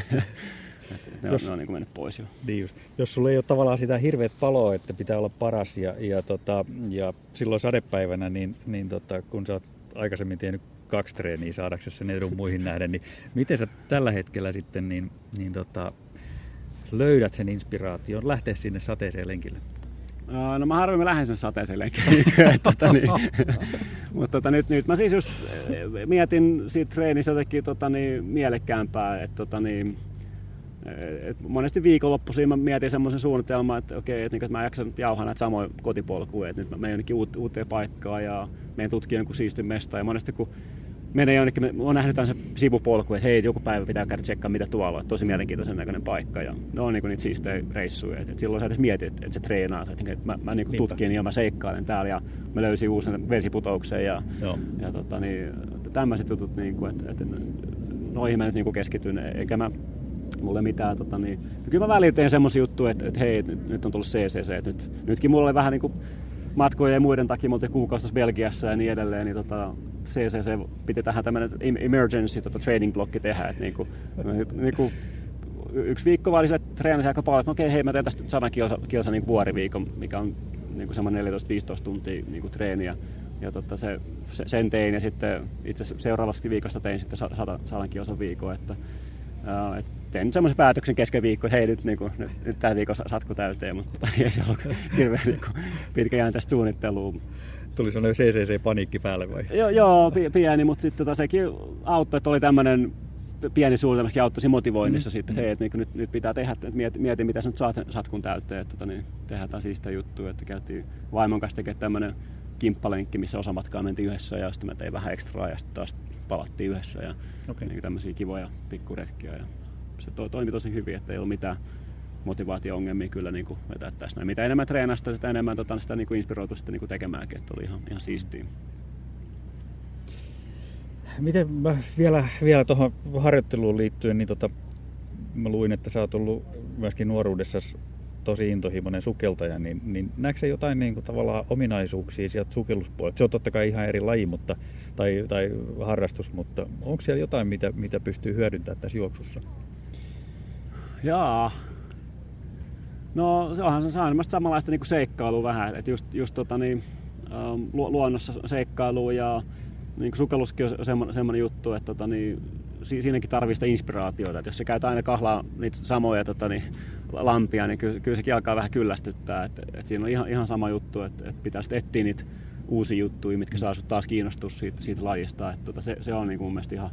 ne, jos, on, ne on niin kuin mennyt pois jo. Niin just. Jos sulla ei ole tavallaan sitä hirveät paloa, että pitää olla paras ja, ja, tota, ja silloin sadepäivänä, niin, niin tota, kun sä oot aikaisemmin tehnyt kaksi treeniä saadaksesi sen edun muihin nähden, niin miten sä tällä hetkellä sitten niin, niin tota, löydät sen inspiraation lähteä sinne sateeseen lenkille? No mä harvemmin lähden sen sateeseen lenkille. [laughs] tota, niin. [laughs] Mutta tota, nyt, nyt mä siis just mietin siitä treenistä jotenkin tota, niin, mielekkäämpää, että tota, niin, et monesti viikonloppuisin mä mietin semmoisen suunnitelman, että okei, että, niin, että mä jaksan jauhaa näitä samoja kotipolkuja, että nyt mä menen jonnekin uuteen paikkaan ja menen tutkimaan jonkun siistin mesta ja monesti kun menee jonnekin, olen nähnyt se sivupolku, että hei, joku päivä pitää käydä tsekkaa mitä tuolla on, tosi mielenkiintoisen näköinen paikka ja ne on niin niitä siistejä reissuja, että silloin sä edes mietit, että, että se treenaa, että, että mä, mä niin tutkin ja mä seikkailen täällä ja mä löysin uusen vesiputouksen ja, Joo. ja tota, niin, tämmöiset jutut, niin kuin, että, että noihin mä nyt niin keskityn, eikä mä mulle mitään. Tota, niin, kyllä mä välillä teen semmoisia juttuja, että, että hei, nyt, nyt on tullut CCC, että nyt, nytkin mulle oli vähän niin kuin matkoja ja muiden takia, me oltiin kuukausi Belgiassa ja niin edelleen, niin tota, CCC piti tähän tämmöinen emergency tota, trading blokki tehdä. Että niinku, niinku, yksi viikko vaan sille treenasi aika paljon, että okei, okay, hei, mä teen tästä 100 kilsa, kilsa niin vuoriviikon, mikä on niin semmoinen 14-15 tuntia niin treeniä. Ja tota, se, se, sen tein ja sitten itse seuraavassa viikosta tein sitten 100, 100 kilsan viikon. Että, uh, et tein semmoisen päätöksen kesken viikko, että hei nyt, niin kuin, nyt, nyt tämä viikko satku täyteen, mutta [laughs] ei se ollut hirveän niin pitkäjäntäistä suunnittelua tuli sellainen CCC-paniikki päälle vai? Joo, joo pieni, mutta sitten tota, sekin auttoi, että oli tämmöinen pieni suunnitelma, auttoi motivoinnissa mm. sitten, että hei, että niin, nyt, nyt, pitää tehdä, että mieti, mieti, mitä sä nyt saat sen satkun täyteen, että tota, niin, tehdään taas siistä juttuja, että käytiin vaimon kanssa tekemään tämmöinen kimppalenkki, missä osa matkaa mentiin yhdessä ja sitten mä tein vähän ekstraa ja sitten taas palattiin yhdessä ja okay. niin, tämmöisiä kivoja pikkuretkiä ja se to, toimi tosi hyvin, että ei ollut mitään motivaatio-ongelmia kyllä niin kuin vetää tässä. Mitä enemmän treenasta, sitä enemmän tota, sitä niin kuin inspiroitu sitten niin kuin tekemäänkin, että oli ihan, ihan siistiä. Miten mä vielä, vielä tuohon harjoitteluun liittyen, niin tota, mä luin, että sä oot ollut myöskin nuoruudessa tosi intohimoinen sukeltaja, niin, niin näetkö jotain niin kuin, tavallaan ominaisuuksia sieltä sukelluspuolelta? Se on totta kai ihan eri laji mutta, tai, tai harrastus, mutta onko siellä jotain, mitä, mitä pystyy hyödyntämään tässä juoksussa? Jaa, No se onhan se on samanlaista niin seikkailua vähän, että just, just tota, niin, ähm, luonnossa seikkailu ja niin sukelluskin on semmoinen juttu, että tota, niin, siinäkin tarvii sitä inspiraatiota, että jos se käyt aina kahlaa niitä samoja tota, niin, lampia, niin kyllä, kyllä sekin alkaa vähän kyllästyttää, että, että siinä on ihan, ihan sama juttu, että, että pitää sitten etsiä niitä uusia juttuja, mitkä saa sut taas kiinnostua siitä, siitä lajista, että tota, se, se on niin kuin mun mielestä ihan,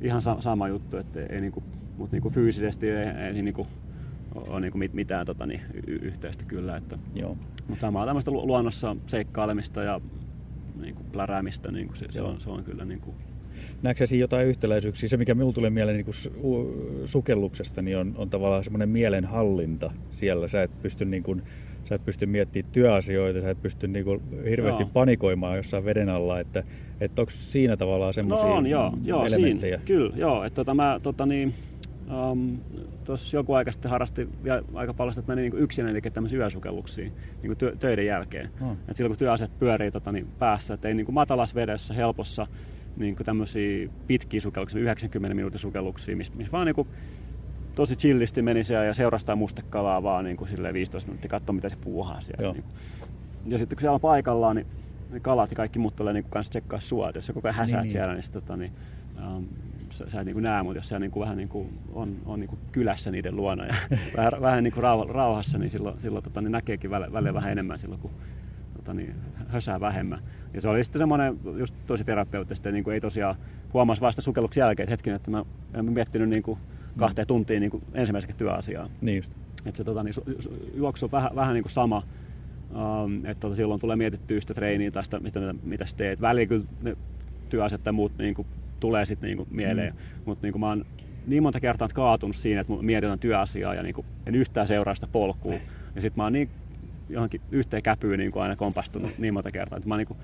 ihan sama juttu, että ei niin kuin, mutta niin kuin fyysisesti ei, ei niin kuin, ole niin kuin mitään tota, niin, yhteistä kyllä. Että, Joo. Mutta samaa tämmöistä luonnossa seikkailemista ja niin kuin pläräämistä, niin kuin se, se, on, se on kyllä niin kuin, Näetkö siinä jotain yhtäläisyyksiä? Se, mikä minulle tulee mieleen niin kuin sukelluksesta, niin on, on tavallaan semmoinen mielenhallinta siellä. Sä et pysty, niin kuin, sä et pysty miettimään työasioita, sä et pysty niin kuin, hirveästi joo. panikoimaan jossain veden alla. Että, että onko siinä tavallaan semmoisia no on, joo, joo, elementtejä? Siinä, kyllä, joo. Että tota, mä, tota, niin, um, tuossa joku aika sitten harrasti aika paljon sitä, että meni niin yksinään tekemään tämmöisiä yösukelluksia niin työ, töiden jälkeen. Oh. Et silloin kun työasiat pyörii tota, niin päässä, että ei niin kuin matalas vedessä, helpossa, niin kuin tämmöisiä pitkiä sukelluksia, 90 minuutin sukelluksia, missä mis vaan niin kuin, tosi chillisti meni siellä ja seurastaa mustekalaa vaan niin kuin 15 minuuttia, katsoa mitä se puuhaa siellä. Niin Ja sitten kun siellä on paikallaan, niin ne kalat ja kaikki muut tulee niin kanssa tsekkaa sua, että jos sä koko ajan häsäät niin, siellä, niin, niin, tota, niin um, sä, sä et niin näe, mutta jos sä niin kuin vähän niin kuin on, on niin kuin kylässä niiden luona ja [laughs] vähän, vähän niin kuin rauhassa, niin silloin, silloin tota, niin näkeekin välillä, välillä vähän enemmän silloin, kun tota, niin, hösää vähemmän. Ja se oli sitten semmoinen just tosi terapeuttista, niin kuin ei tosiaan huomasi vasta sukelluksen jälkeen, että hetkinen, että mä en miettinyt niin kuin kahteen tuntiin niin kuin ensimmäiseksi työasiaa. Niin just. Että se tota, niin, juoksu on vähän, vähän niin kuin sama, um, että tota, silloin tulee mietittyä sitä treeniä tai sitä, mitä, mitä sä teet. Välillä kyllä ne työasiat tai muut niin kuin tulee sitten niinku mieleen. Mm. Mutta niinku mä oon niin monta kertaa kaatunut siinä, että mietitään työasiaa ja niinku en yhtään seuraa sitä polkua. Ja sitten mä oon niin johonkin yhteen käpyyn niin aina kompastunut niin monta kertaa. Että mä oon niin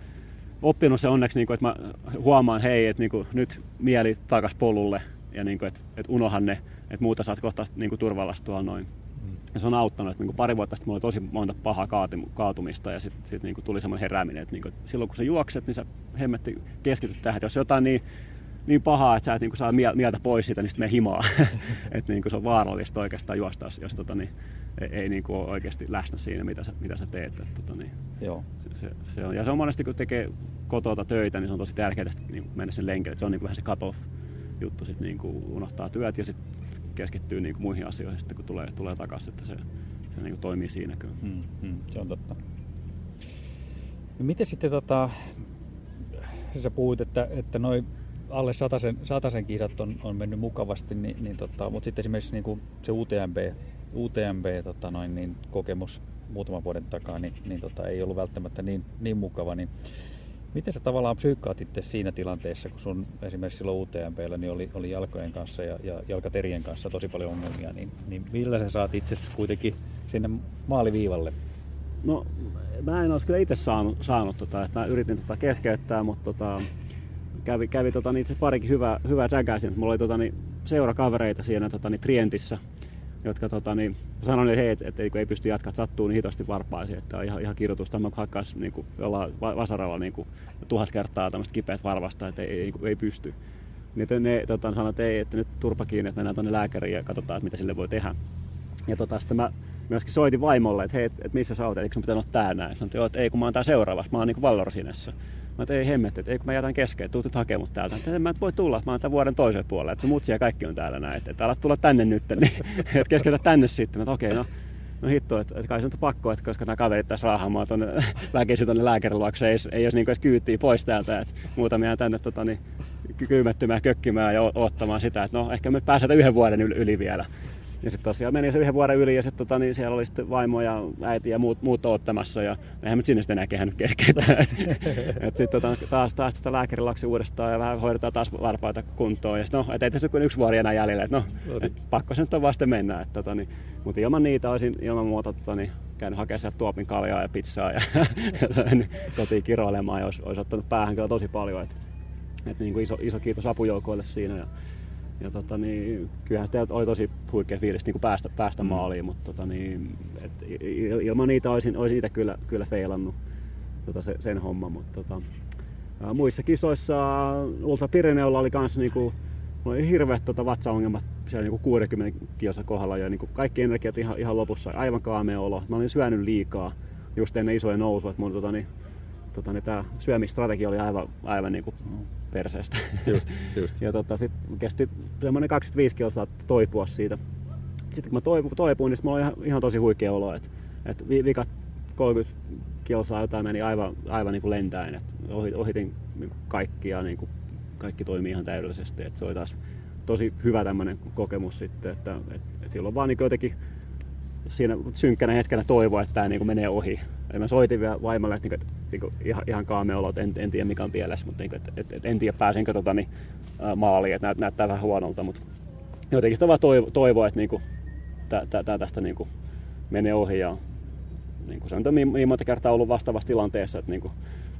oppinut se onneksi, niin kuin, että mä huomaan, hei, että niin kuin, nyt mieli takas polulle ja niin kuin, että, että unohan ne, että muuta saat kohta niin turvallastua noin. Mm. Ja se on auttanut, että niin pari vuotta sitten mulla oli tosi monta pahaa kaatumista ja sitten sit, niin tuli semmoinen herääminen, että, niin kuin, että silloin kun sä juokset, niin sä hemmetti keskityt tähän. Että jos jotain niin niin pahaa, että sä et niin kuin saa mieltä pois siitä, niin sitten me himaa. [laughs] että niin kuin se on vaarallista oikeastaan juosta, jos tota, niin, ei, ei niin kuin ole oikeasti läsnä siinä, mitä sä, mitä sä teet. Että, tota, niin, Joo. Se, se, se, on, ja se on monesti, kun tekee kotota töitä, niin se on tosi tärkeää niin mennä sen lenkille. Se on niin kuin vähän se cut-off juttu, sit niin kuin unohtaa työt ja sitten keskittyy niin kuin muihin asioihin, sitten kun tulee, tulee takaisin, että se, se niin kuin toimii siinä kyllä. Mm, mm, se on totta. No miten sitten, tota, sä puhuit, että, että noin alle sataisen, sataisen kisat on, on mennyt mukavasti, niin, niin tota, mutta sitten esimerkiksi niin kuin se UTMB, UTMB tota noin, niin kokemus muutaman vuoden takaa niin, niin tota, ei ollut välttämättä niin, niin mukava. Niin miten sä tavallaan psyykkaat itse siinä tilanteessa, kun sun esimerkiksi silloin UTMBllä niin oli, oli jalkojen kanssa ja, ja jalkaterien kanssa tosi paljon ongelmia, niin, niin millä sä saat itse kuitenkin sinne maaliviivalle? No mä en olisi kyllä itse saanut, saanut tota, että mä yritin tota keskeyttää, mutta tota, kävi, kävi tota, niin itse parikin hyvää, hyvää säkäisin. Mulla oli tota, niin, seurakavereita siinä tota, niin Trientissä, jotka tota, niin, sanoin, että hei, et, et, ei pysty jatkaa, sattuu niin hitosti varpaisiin, että on ihan, ihan kirjoitusta. Mä hakkaisi niin kuin, jollain vasaralla niin kuin, tuhat kertaa tämmöistä kipeät varvasta, että ei, ei, ei pysty. Niin ne tota, sanoivat, että ei, että nyt turpa kiinni, että mennään tuonne lääkäriin ja katsotaan, että mitä sille voi tehdä. Ja tota, sitten mä myöskin soitin vaimolle, että hei, että missä sä oot, eikö sun pitänyt olla tää näin? Sanoin, että ei, kun mä oon tää seuraavassa, mä oon niin Vallorsinessa. Mä ei hemmet, että ei kun mä jätän kesken, että tuut nyt täältä. Että mä voi tulla, mä oon tämän vuoden toiselle puolelle, että se mutsi ja kaikki on täällä näin. Että, alat tulla tänne nyt, niin [laughs] että keskeytä tänne sitten. Että okei, okay, no no hitto, että, että kai se on pakko, että koska nämä kaverit tässä raahaamaan tuonne [laughs] väkisin tuonne lääkäriluokse, ei, ei jos niin edes kyyttiä pois täältä, että muutamia tänne tota, niin, kyymettymään, kökkimään ja ottamaan sitä, että no ehkä me pääsetään yhden vuoden yli vielä. Ja sitten tosiaan meni se yhden vuoden yli ja sitten tota, niin siellä oli sitten vaimo ja äiti ja muut, muut ottamassa ja eihän me sinne sitten enää kehännyt et sitten tota, taas, taas tätä lääkärilaksi uudestaan ja vähän hoidetaan taas varpaita kuntoon. Ja sit, no, et ei tässä kuin yksi vuori enää jäljellä, että no, no niin. et pakko se nyt on vasta mennä. Et, tota, niin, mutta ilman niitä olisin ilman muuta tota, niin, käynyt hakemaan sieltä tuopin kaljaa ja pizzaa ja, [laughs] ja kotiin kiroilemaan ja olisi, olisi ottanut päähän kyllä tosi paljon. Et, et, niin kuin iso, iso kiitos apujoukoille siinä. Ja, ja tota, niin, kyllähän sitä oli tosi huikea fiilis niin kuin päästä, päästä mm. maaliin, mutta tota, niin, et, ilman niitä olisin, olisin itse kyllä, kyllä feilannut tota, se, sen homman. Mutta, tota, ää, muissa kisoissa Ultra Pirineolla oli kanssa niinku, oli hirveät tota, vatsaongelmat siellä niinku 60 kilsa kohdalla ja niinku kaikki energiat ihan, ihan lopussa, aivan kaamea olo. Mä olin syönyt liikaa just ennen isoja nousua, että mun tota, niin, tota, niin tämä syömistrategia oli aivan, aivan niin kuin perseestä. Just, just. ja tota, sit kesti semmoinen 25 kilsaa toipua siitä. Sitten kun mä toipuin, toipuin niin mulla oli ihan, ihan tosi huikea olo, että et vikat 30 kilsaa jotain meni aivan, aivan niin kuin lentäen. Et ohitin niin kuin kaikki ja niin kuin kaikki toimii ihan täydellisesti. Et se oli taas tosi hyvä tämmöinen kokemus sitten, että et, et silloin vaan niin jotenkin siinä synkkänä hetkenä toivoa, että tämä niin menee ohi. Ja mä soitin vielä vaimolle, että, niin, niin ihan, ihan kaamea olo, että en, en, tiedä mikä on pielessä, mutta niin, että, että, että, en tiedä pääsenkö tota, niin, maaliin, että näyt, näyttää vähän huonolta, mutta jotenkin sitä vaan toivo, toivoa, että niin tämä tästä niin kuin, menee ohi. Ja, niin kuin se on niin, niin monta kertaa ollut vastaavassa tilanteessa, että niin kuin,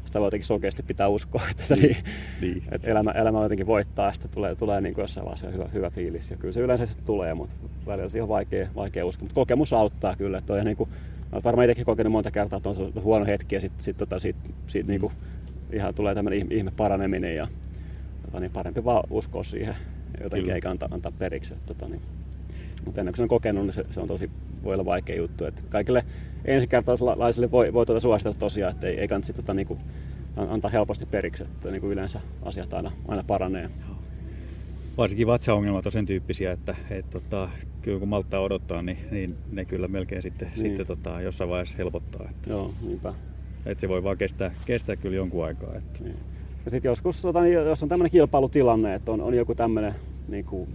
sitä voi jotenkin sokeasti pitää uskoa, että, niin, niin. että elämä, elämä jotenkin voittaa ja sitten tulee, tulee niin kuin jossain vaiheessa hyvä, hyvä fiilis. Ja kyllä se yleensä sitten tulee, mutta välillä se on vaikea, vaikea uskoa. Mutta kokemus auttaa kyllä. Että on niin kuin, olet varmaan itsekin kokenut monta kertaa, että on huono hetki ja sitten sit, tota, siitä, siitä niin kuin, ihan tulee tämmöinen ihme paraneminen ja tota, niin parempi vaan uskoa siihen jotenkin Kyllä. eikä antaa, antaa periksi. Että, tota, niin. Mutta ennen kuin se on kokenut, niin se, se on tosi, voi olla vaikea juttu. Että kaikille ensikertalaisille voi, voi tuota suositella tosiaan, että ei, ei kannata tota, niin kuin, antaa helposti periksi, että niin kuin yleensä asiat aina, aina paranee. Varsinkin vatsaongelmat on sen tyyppisiä, että et, tota, kyllä kun malttaa odottaa, niin, niin ne kyllä melkein sitten, niin. sitten tota, jossain vaiheessa helpottaa. Että, Joo, niinpä. Että se voi vaan kestää, kestää kyllä jonkun aikaa. Että. Niin. Ja sitten joskus, tota, niin jos on tämmöinen kilpailutilanne, että on, on joku tämmöinen niin kuin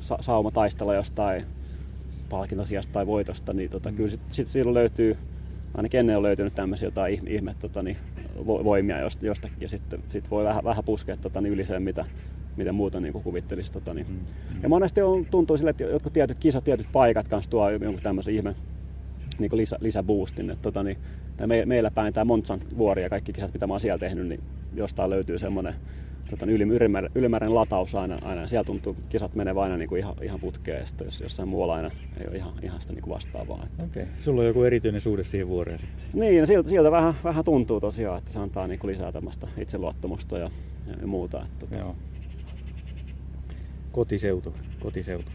sa- sauma taistella jostain palkintosijasta tai voitosta, niin tota, mm. kyllä sitten sit silloin löytyy, ainakin ennen on löytynyt tämmöisiä jotain ihme tota, niin, voimia jostakin ja sitten sit voi vähän, vähän puskea tota, niin yli sen, mitä, mitä muuta niin kuvittelisi. Tota, niin. Mm. Ja monesti on, tuntuu sille, että jotkut tietyt kisat, tietyt paikat kanssa tuo jonkun tämmöisen ihme niin lisä, lisäboostin. Että, tota, niin, me, meillä päin tämä Montsan vuori ja kaikki kisat, mitä mä oon siellä tehnyt, niin jostain löytyy semmoinen tota, niin ylimäärä, ylimääräinen lataus aina, aina. Siellä tuntuu, kisat menee aina niin kuin ihan, ihan putkeen, ja sitten jos, jossain muualla aina ei ole ihan, ihan sitä niin kuin vastaavaa. Että. Okei, okay. sulla on joku erityinen suhde siihen vuoreen sitten. Niin, ja sieltä, sieltä vähän, vähän tuntuu tosiaan, että se antaa niin kuin lisää tämmöistä itseluottamusta ja, ja muuta. Että, tota. Joo. kotiseutu. kotiseutu.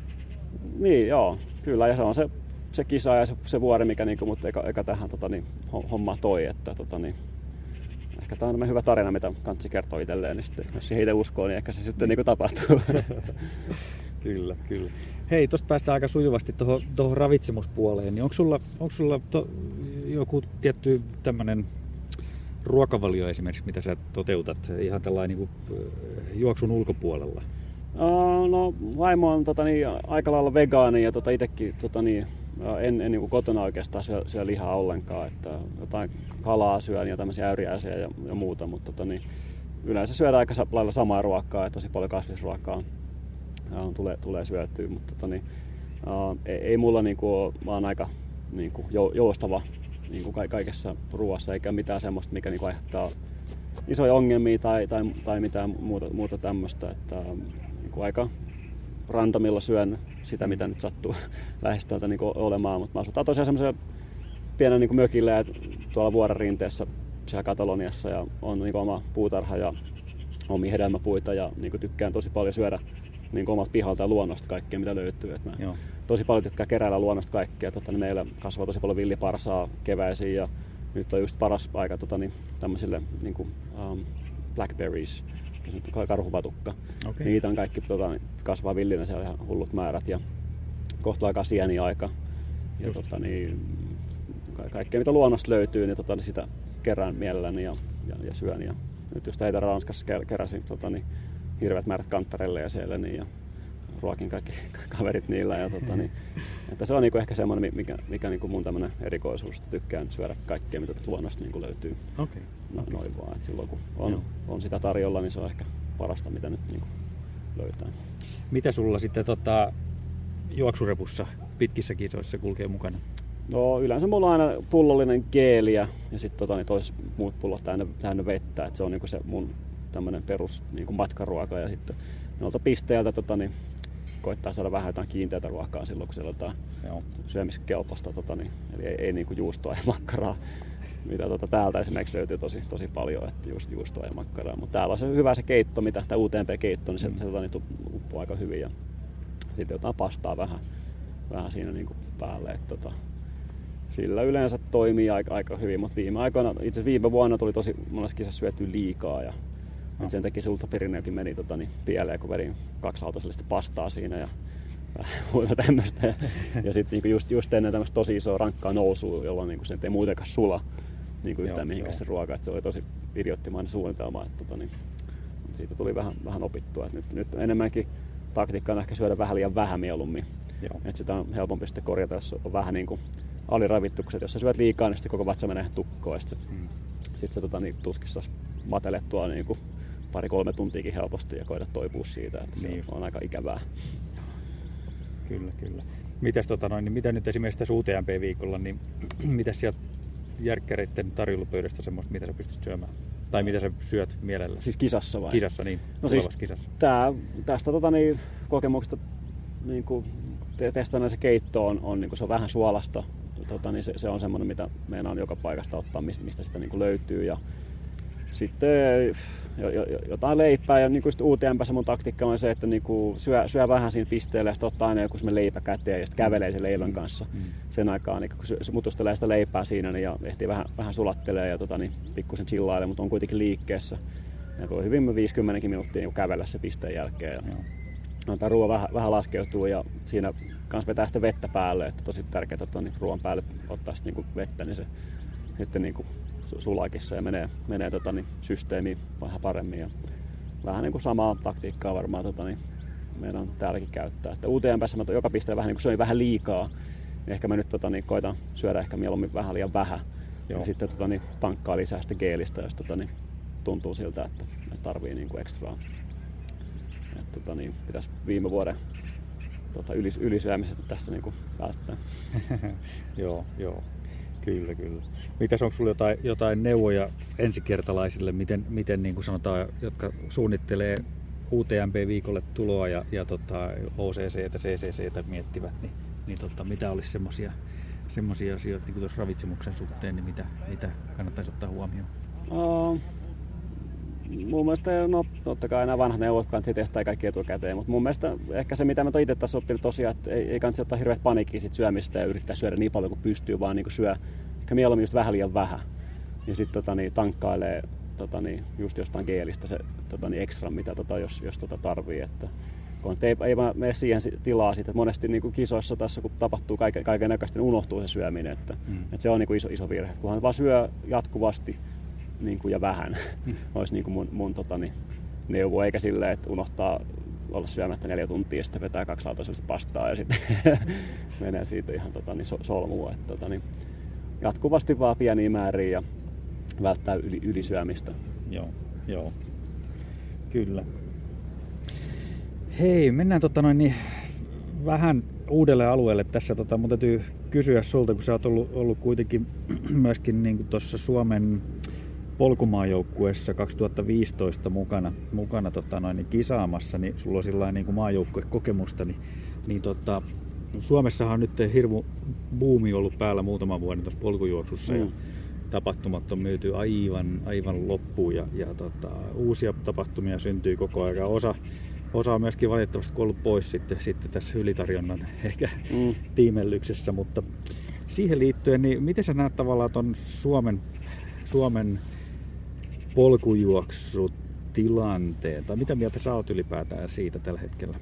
Niin, joo, kyllä. Ja se on se, se kisa ja se, se vuori, mikä niinku, mut eka, eka tähän tota, niin, homma toi. Että, tota, niin, ehkä tämä on hyvä tarina, mitä kansi kertoo itselleen. Niin sitten, jos siihen itse uskoo, niin ehkä se sitten niinku tapahtuu. [laughs] kyllä, kyllä. Hei, tuosta päästään aika sujuvasti tuohon ravitsemuspuoleen. Niin onko sulla, onko sulla to, joku tietty tämmöinen ruokavalio esimerkiksi, mitä sä toteutat ihan tällainen niin juoksun ulkopuolella? no vaimo on tota, niin, aika lailla vegaani ja tota, itsekin tota, niin, en, en niin kotona oikeastaan syö, syö lihaa ollenkaan. Että jotain kalaa syön ja tämmöisiä äyriäisiä ja, ja muuta, mutta tota, niin, yleensä syödään aika lailla samaa ruokaa ja tosi paljon kasvisruokaa ja, tulee, tulee syötyä, mutta tota, niin, ää, ei, ei mulla niin kuin, mä oon aika niin kuin, joustava niin kuin kaikessa ruoassa eikä mitään semmoista, mikä niin kuin aiheuttaa isoja ongelmia tai, tai, tai mitään muuta, muuta tämmöistä. Että, niin kuin aika randomilla syön sitä, mitä nyt sattuu [laughs] lähestöltä niin olemaan. Mutta mä asutaan tosiaan semmoisella pienen niin mökillä tuolla vuoren rinteessä siellä Kataloniassa ja on niin oma puutarha ja omia hedelmäpuita ja niin tykkään tosi paljon syödä niin omalta pihalta ja luonnosta kaikkea, mitä löytyy. Et mä Joo. tosi paljon tykkään keräillä luonnosta kaikkea. Tota, niin meillä kasvaa tosi paljon villiparsaa keväisiin ja nyt on just paras aika tota, niin, tämmöisille niin kuin, um, blackberries, karhuvatukka. Okay. Niitä on kaikki tota, kasvaa villinä siellä ihan hullut määrät ja kohta aikaa sieni aika. Ja tota, niin, ka- kaikkea mitä luonnosta löytyy, niin, tota, niin sitä kerään mielelläni ja, ja, ja syön. Ja nyt just heitä Ranskassa keräsin tota, niin, hirveät määrät kantarelle ja siellä niin, ja ruokin kaikki [laughs] kaverit niillä. Ja, tota, niin, että se on niin kuin ehkä semmoinen, mikä, mikä niin kuin mun tämmöinen erikoisuus, että tykkään syödä kaikkea, mitä luonnosta niin kuin löytyy. Okay. No, okay. Noin vaan, että silloin kun on, on sitä tarjolla, niin se on ehkä parasta, mitä nyt niin kuin löytää. Mitä sulla sitten tota, juoksurepussa pitkissä kisoissa kulkee mukana? No yleensä mulla on aina pullollinen geeliä ja sitten tota, niin tois muut pullot täynnä, täynnä vettä. Et se on niinku se mun tämmöinen perus niin kuin matkaruoka ja sitten noilta pisteiltä tota, niin, koittaa saada vähän jotain kiinteätä ruokaa silloin, kun siellä on jotain syömiskelpoista, tota, niin, eli ei, ei niin kuin juustoa ja makkaraa, mitä tota, täältä esimerkiksi löytyy tosi, tosi paljon, että just juustoa ja makkaraa, mutta täällä on se hyvä se keitto, mitä tämä UTMP-keitto, niin se, mm. se tota, niin, uppuu aika hyvin ja sitten jotain pastaa vähän, vähän siinä niin kuin päälle, että tota, sillä yleensä toimii aika, aika hyvin, mutta viime aikoina, itse viime vuonna tuli tosi monessa kisassa syöty liikaa ja No. sen takia se ultraperinneokin meni tota, niin, pieleen, kun vedin kaksi pastaa siinä ja [laughs] muuta tämmöistä. Ja, ja sitten niinku just, just ennen tämmöistä tosi isoa rankkaa nousua, jolloin niinku se ei muutenkaan sula niinku yhtään mihinkään se ruoka. Et se oli tosi idioottimainen suunnitelma. Et, tota, niin, siitä tuli vähän, vähän opittua. Et nyt, nyt enemmänkin taktiikka on ehkä syödä vähän liian vähän mieluummin. Et sitä on helpompi sitten korjata, jos on vähän niin kuin aliravittukset. Jos sä syöt liikaa, niin sitten koko vatsa menee tukkoon. Sitten se, mm. sit se tota, niin, tuskissa matelettua niin kuin pari-kolme tuntiakin helposti ja koita toipua siitä, että se niin. on aika ikävää. Kyllä, kyllä. Mitäs, tota noin, niin mitä nyt esimerkiksi tässä UTMP-viikolla, niin [clears throat] mitä sieltä järkkäreiden tarjoulupöydästä semmoista, mitä sä pystyt syömään? Tai mitä sä syöt mielellä? Siis kisassa vai? Kisassa, niin. No siis kisassa. Tää, tästä tota, niin, kokemuksesta niin kuin, testana se keitto on, on niin kuin, se on vähän suolasta. Tota, niin se, se, on semmoinen, mitä meidän on joka paikasta ottaa, mistä, mistä sitä niin kuin löytyy. Ja sitten jotain leipää ja niin kuin UTMPssä mun taktiikka on se, että niin kuin syö, syö, vähän siinä pisteellä ja sitten ottaa aina joku leipä käteen ja sitten kävelee sen leivän kanssa mm. sen aikaan, niin kun se mutustelee sitä leipää siinä niin ja ehtii vähän, vähän sulattelee ja tota, niin, pikkusen chillailee, mutta on kuitenkin liikkeessä. Ja voi hyvin 50 minuuttia niin kävellä se pisteen jälkeen. Ja, no, tämä ruoan vähän, vähän laskeutuu ja siinä kanssa vetää sitä vettä päälle, että tosi tärkeää, että niin ruoan päälle ottaa sitten niin vettä, niin se sitten niin kuin sulakissa ja menee, menee tota, niin, systeemiin vähän paremmin. Ja vähän niin kuin samaa taktiikkaa varmaan tota, niin, meidän on täälläkin käyttää. Että UTMPssä mä joka pisteellä vähän niin kuin söin vähän liikaa. Niin ehkä mä nyt tota, niin, koitan syödä ehkä mieluummin vähän liian vähän. Joo. Ja sitten tota, niin, pankkaa lisää sitä geelistä, jos tota, niin, tuntuu siltä, että, että tarvii niin kuin ekstraa. Et, tota, niin, pitäisi viime vuoden tota, ylis, ylisyömiset tässä niin kuin välttää. [laughs] joo, joo. Kyllä, kyllä. Mitäs onko sulla jotain, jotain neuvoja ensikertalaisille, miten, miten niin kuin sanotaan, jotka suunnittelee UTMP-viikolle tuloa ja, ja tota, OCC ja CCC miettivät, niin, niin tota, mitä olisi semmoisia semmoisia asioita niin kuin ravitsemuksen suhteen, niin mitä, mitä kannattaisi ottaa huomioon? Uh, mun mielestä, no totta kai nämä vanhat neuvot kannattaa testaa kaikki etukäteen, mutta mun mielestä ehkä se, mitä mä itse tässä oppinut tosiaan, että ei, ei kannata ottaa hirveät paniikkiä sit syömistä ja yrittää syödä niin paljon kuin pystyy, vaan niin kuin syö ehkä mieluummin just vähän liian vähän. Ja sitten tota, niin, tankkailee tota, niin, just jostain geelistä se tota, niin ekstra, mitä tota, jos, jos tota tarvii. Että, kun ei, ei vaan mene siihen tilaa sitten, monesti niin kuin kisoissa tässä, kun tapahtuu kaiken, kaiken näköistä, niin unohtuu se syöminen. Että, mm. että se on niin kuin iso, iso virhe. Kunhan vaan syö jatkuvasti niin kuin, ja vähän, mm. [laughs] olisi niin kuin mun, mun tota, niin, neuvo, eikä silleen, että unohtaa olla syömättä neljä tuntia ja sitten vetää kaksi lautasellista pastaa ja sitten [laughs] menee siitä ihan tota, niin, solmua. Että, tota, niin, jatkuvasti vaan pieniä määriä ja välttää yli, ylisyömistä. Joo, joo. Kyllä. Hei, mennään tota noin, niin vähän uudelle alueelle tässä. Tota, mun täytyy kysyä sulta, kun sä oot ollut, ollut kuitenkin [clears throat] myöskin niin tuossa Suomen polkumaajoukkueessa 2015 mukana, mukana tota noin, niin kisaamassa, niin sulla on sillä niin maajoukkuekokemusta, niin, niin tota, Suomessahan on nyt hirmu buumi ollut päällä muutaman vuoden tuossa polkujuoksussa mm. ja tapahtumat on myyty aivan, aivan loppuun ja, ja tota, uusia tapahtumia syntyy koko ajan. Osa, osa on myöskin valitettavasti kuollut pois sitten, sitten tässä ylitarjonnan ehkä mm. tiimellyksessä, mutta siihen liittyen, niin miten sä näet tavallaan tuon Suomen, Suomen polkujuoksutilanteen, tai mitä mieltä sä oot ylipäätään siitä tällä hetkellä?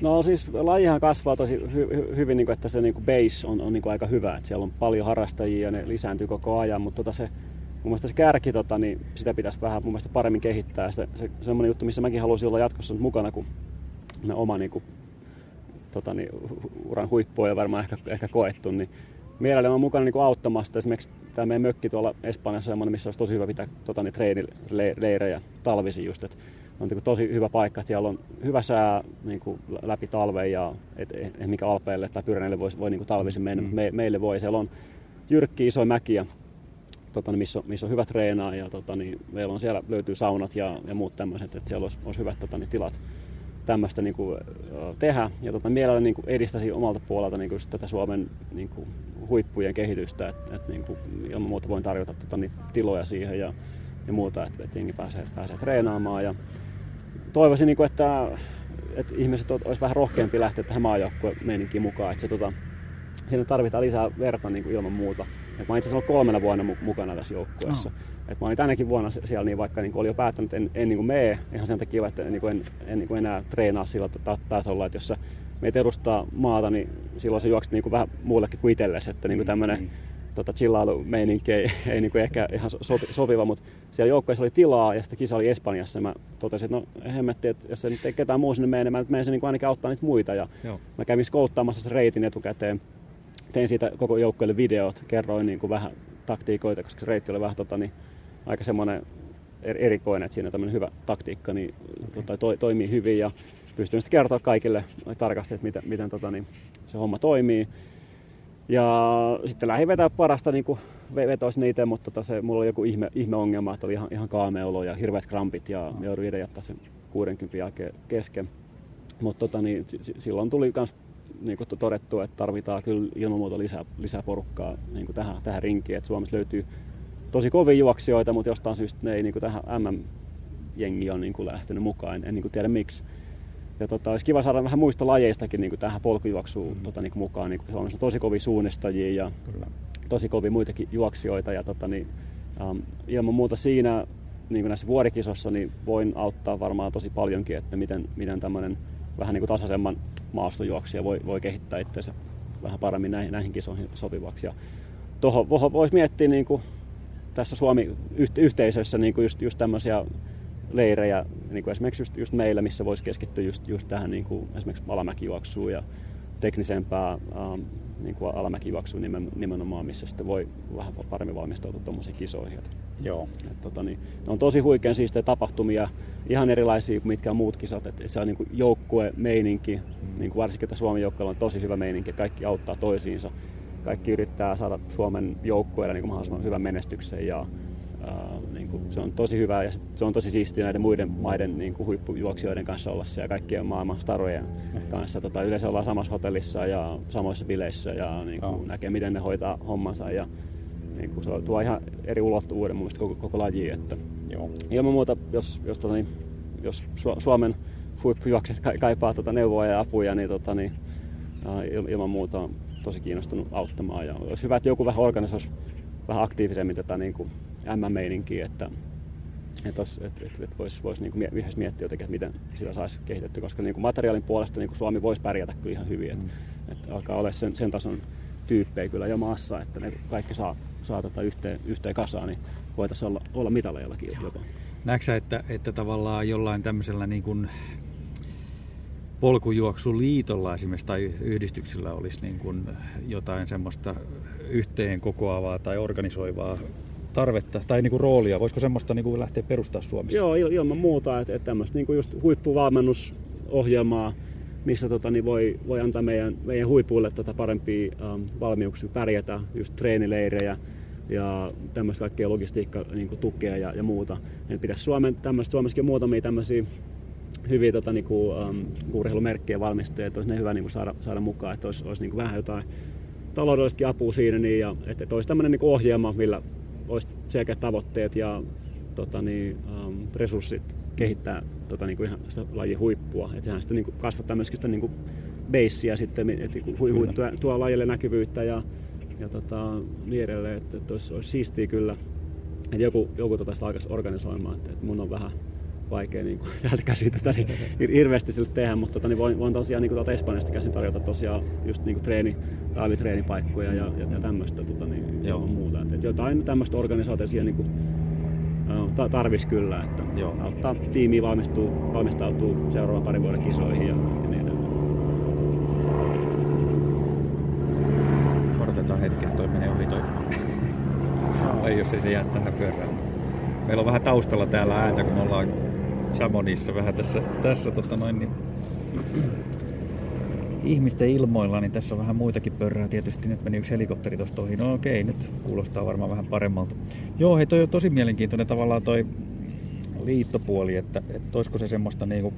No siis lajihan kasvaa tosi hy- hy- hyvin, niin kuin, että se niin kuin base on, on niin kuin aika hyvä. Että siellä on paljon harrastajia ja ne lisääntyy koko ajan, mutta tota se, mun mielestä se kärki, tota, niin sitä pitäisi vähän mun mielestä paremmin kehittää. Se, se, semmoinen juttu, missä mäkin haluaisin olla jatkossa mukana, kun oma niin kuin, tota, niin, uran huippuja varmaan ehkä, ehkä koettu, niin mielelläni olen mukana niin kuin auttamasta. Esimerkiksi tämä meidän mökki tuolla Espanjassa on missä olisi tosi hyvä pitää tota, niin, treenileirejä talvisin just. Että on niin tosi hyvä paikka, että siellä on hyvä sää niin kuin läpi talven ja et, et, mikä Alpeille tai Pyreneille voi, voi niin kuin talvisin mennä, mm. me, meille voi. Siellä on jyrkki isoja mäkiä, tota, niin missä, missä on hyvä treenaa ja tota, niin meillä on siellä löytyy saunat ja, ja muut tämmöiset, että siellä olisi, olisi hyvät tota, niin tilat tämmöistä niin kuin, tehdä. Ja tota, mielelläni niin edistäisin omalta puolelta niin kuin tätä Suomen niin kuin, huippujen kehitystä, että et, niin kuin, ilman muuta voin tarjota tota, niin, tiloja siihen ja, ja muuta, että et jengi pääsee, pääsee treenaamaan. Ja toivoisin, niin kuin, että, että ihmiset olisi vähän rohkeampi lähteä tähän maajoukkueen meininkiin mukaan, että se, tota, siinä tarvitaan lisää verta niin kuin ilman muuta. Et mä itse asiassa kolmena vuonna mukana tässä joukkueessa. Oh. Et mä olin tänäkin vuonna siellä, niin vaikka niin oli jo päättänyt, että en, en niin mee ihan sen takia, että niin en, en niin enää treenaa sillä tasolla, että jos sä meitä edustaa maata, niin silloin se juokset niin vähän muullekin kuin itsellesi, että niin tämmöinen mm. tota, chillailu-meininki ei, ei niin ehkä ihan sopi, sopiva, mutta siellä joukkueessa oli tilaa ja sitten kisa oli Espanjassa ja mä totesin, että no hemmetti, että jos se nyt ei ketään muu sinne mene, niin mä menen se niin ainakin auttaa niitä muita ja Joo. mä kävin skouttaamassa sen reitin etukäteen tein siitä koko joukkueelle videot, kerroin niin kuin vähän taktiikoita, koska se reitti oli vähän tota, niin, aika semmoinen erikoinen, että siinä tämmöinen hyvä taktiikka niin, tota, to, toimii hyvin ja pystyn sitten kertoa kaikille tarkasti, että miten, miten tota, niin, se homma toimii. Ja sitten lähdin vetää parasta niin kuin vetoisi niitä, mutta tota se, mulla oli joku ihme, ihmeongelma, että oli ihan, ihan kaamea olo ja hirveät krampit ja no. joudun itse jättää sen 60 jälkeen kesken. Mutta tota, niin, silloin tuli myös niin kuin todettu, että tarvitaan kyllä ilman muuta lisää, lisää porukkaa niin kuin tähän, tähän rinkiin. Et Suomessa löytyy tosi kovia juoksijoita, mutta jostain syystä ne ei niin kuin tähän MM-jengi on niin kuin lähtenyt mukaan. En, en niin kuin tiedä miksi. Ja tota, olisi kiva saada vähän muista lajeistakin niin kuin tähän polkujuoksuun mm. tota, niin kuin mukaan. Niin kuin Suomessa on tosi kovia suunnistajia ja kyllä. tosi kovia muitakin juoksijoita. Ja tota, niin, um, ilman muuta siinä niin kuin näissä vuorikisossa niin voin auttaa varmaan tosi paljonkin, että miten, miten tämmöinen vähän niin kuin tasaisemman maastojuoksija voi, voi kehittää itseensä vähän paremmin näihin, näihin kisoihin sopivaksi. Ja tuohon voisi miettiä niin kuin tässä Suomi-yhteisössä niin kuin just, just tämmöisiä leirejä, niin kuin esimerkiksi just, just meillä, missä voisi keskittyä just, just tähän niin kuin esimerkiksi alamäkijuoksuun ja teknisempää ähm, niin kuin alamäkijuoksuun nimenomaan, missä sitten voi vähän paremmin valmistautua tuommoisiin kisoihin. Joo. Et, tota, niin, ne on tosi huikean siistejä tapahtumia, ihan erilaisia kuin mitkä muut kisat. Et se on niin kuin joukkue, meininki, mm. niin kuin varsinkin että Suomen joukkueella on tosi hyvä meininki, että kaikki auttaa toisiinsa. Kaikki yrittää saada Suomen joukkueelle niin kuin mahdollisimman hyvän menestyksen ja ää, niin kuin, se on tosi hyvä ja se on tosi siistiä näiden muiden maiden niin kuin huippujuoksijoiden kanssa olla siellä kaikkien maailman starojen kanssa. Tota, yleensä ollaan samassa hotellissa ja samoissa bileissä ja niin kuin, oh. näkee miten ne hoitaa hommansa ja niin kuin se tuo ihan eri ulottuvuuden mun mielestä koko, koko lajiin, että Joo. Ilman muuta, jos, jos, tota, niin, jos Suomen huippujuokset kaipaa tota, neuvoa ja apuja, niin, tota, niin ilman muuta on tosi kiinnostunut auttamaan. Ja olisi hyvä, että joku vähän organisoisi vähän aktiivisemmin tätä niin kuin M-meininkiä, että, että, että, että, että voisi vois niin yhdessä miettiä jotenkin, että miten sitä saisi kehitettyä, koska niin kuin materiaalin puolesta niin kuin Suomi voisi pärjätä kyllä ihan hyvin. Että, mm. että alkaa olla sen, sen tason tyyppejä kyllä jo maassa, että ne kaikki saa, saa tätä yhteen, yhteen kasaan, niin voitaisiin olla, olla mitalejallakin jopa. Näetkö että, että tavallaan jollain tämmöisellä niin kuin polkujuoksuliitolla esimerkiksi tai yhdistyksillä olisi niin kuin jotain semmoista yhteen kokoavaa tai organisoivaa tarvetta tai niin kuin roolia? Voisiko semmoista niin kuin lähteä perustaa Suomessa? Joo, ilman muuta. Että, että tämmöistä niin kuin just huippuvalmennusohjelmaa, missä tota, niin voi, voi antaa meidän, meidän huipuille tota, parempia ähm, valmiuksia pärjätä, just treenileirejä ja tämmöistä kaikkea logistiikka niin kuin tukea ja, ja muuta. Et pitäisi Suomen, tämmöistä, Suomessakin muutamia tämmöisiä hyviä tota, niin kuin, um, urheilumerkkejä valmistajia, että olisi ne hyvä niin kuin saada, saada mukaan, että olisi, olisi niin kuin vähän jotain taloudellistakin apua siinä, niin, ja että, että olisi tämmöinen niin ohjelma, millä olisi selkeät tavoitteet ja tota, niin, um, resurssit kehittää tota, niin kuin ihan sitä lajin huippua. Että sehän sitten niin kuin kasvattaa myöskin sitä niin kuin beissiä sitten, että hu, hu, tuo, tuo lajille näkyvyyttä ja, ja tota, niin edelleen, että, että olisi, olisi siistiä kyllä, että joku, joku tota sitä alkaisi organisoimaan, että, että mun on vähän vaikea niin kuin, [laughs] täältä käsin tätä niin, hirveästi sille tehdä, mutta tota, niin voin, voin tosiaan niin tuolta Espanjasta käsin tarjota tosiaan just niin kuin treeni, talvitreenipaikkoja ja, ja, ja tämmöistä tota, niin, Joo. muuta. Et, et jotain tämmöistä organisaatiosia niin kuin, tarvis kyllä, että Joo. auttaa tiimiä valmistuu, valmistautuu seuraavan parin vuoden kisoihin ja, ja niin edelleen. Odotetaan hetken, toi menee ohi toi. [laughs] Ei jos ei se jää tähän pyörään. Meillä on vähän taustalla täällä ääntä, kun ollaan Chamonissa vähän tässä, tässä tota noin, niin, ihmisten ilmoilla, niin tässä on vähän muitakin pörrää. Tietysti nyt meni yksi helikopteri tuosta ohi. No okei, nyt kuulostaa varmaan vähän paremmalta. Joo, hei, toi on tosi mielenkiintoinen tavallaan toi liittopuoli, että, että olisiko se semmoista niinku,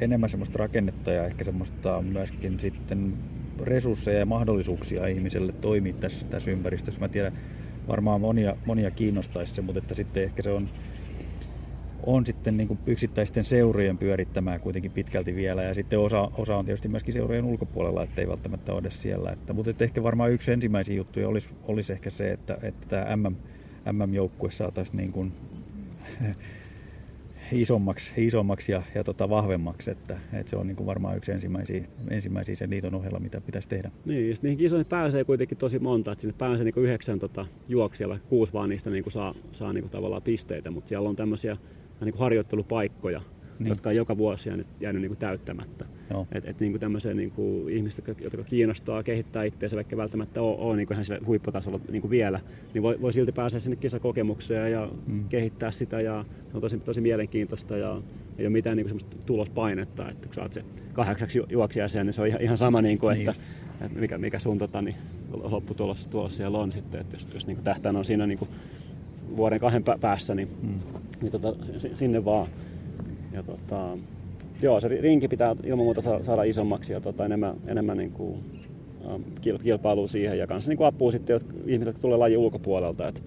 enemmän semmoista rakennetta ja ehkä semmoista myöskin sitten resursseja ja mahdollisuuksia ihmiselle toimia tässä, tässä ympäristössä. Mä tiedän, varmaan monia, monia kiinnostaisi se, mutta että sitten ehkä se on on sitten niin kuin yksittäisten seurojen pyörittämää kuitenkin pitkälti vielä ja sitten osa, osa on tietysti myöskin seurojen ulkopuolella, ettei välttämättä ole edes siellä. Että, mutta että ehkä varmaan yksi ensimmäisiä juttuja olisi, olisi ehkä se, että, että tämä MM, MM-joukkue saataisiin niin kuin [laughs] isommaksi, isommaksi ja, ja tota vahvemmaksi, että, että se on niin kuin varmaan yksi ensimmäisiä, ensimmäisiä sen liiton ohella, mitä pitäisi tehdä. Niin, ja niihin kisoihin pääsee kuitenkin tosi monta, että sinne pääsee niin kuin yhdeksän tota, juoksijalla, kuusi vaan niistä niin kuin saa, saa niin kuin tavallaan pisteitä, mutta siellä on tämmöisiä niin kuin harjoittelupaikkoja, niin. jotka on joka vuosi jäänyt, jäänyt niin kuin täyttämättä. Et, et niin kuin tämmöisiä niin kuin ihmiset, jotka, kiinnostaa kehittää itseänsä, vaikka välttämättä ole, ole niin kuin ihan huipputasolla niin kuin vielä, niin voi, voi silti päästä sinne kisakokemukseen ja mm. kehittää sitä ja se on tosi, tosi mielenkiintoista ja ei ole mitään niin kuin tulospainetta, että kun sä oot se kahdeksaksi juoksijaa niin se on ihan, ihan sama, niin kuin, että, niin että mikä, mikä sun tota, niin, lopputulos tulos siellä on sitten, että jos, jos niin kuin tähtään on siinä niin kuin vuoden kahden päässä, niin, mm. niin tota, sinne vaan. Ja tota, joo, se rinki pitää ilman muuta saada isommaksi ja tota, enemmän, enemmän niin kuin, ähm, kilpailua siihen ja kanssa niin kuin apua sitten ihmiset, jotka tulee lajin ulkopuolelta, että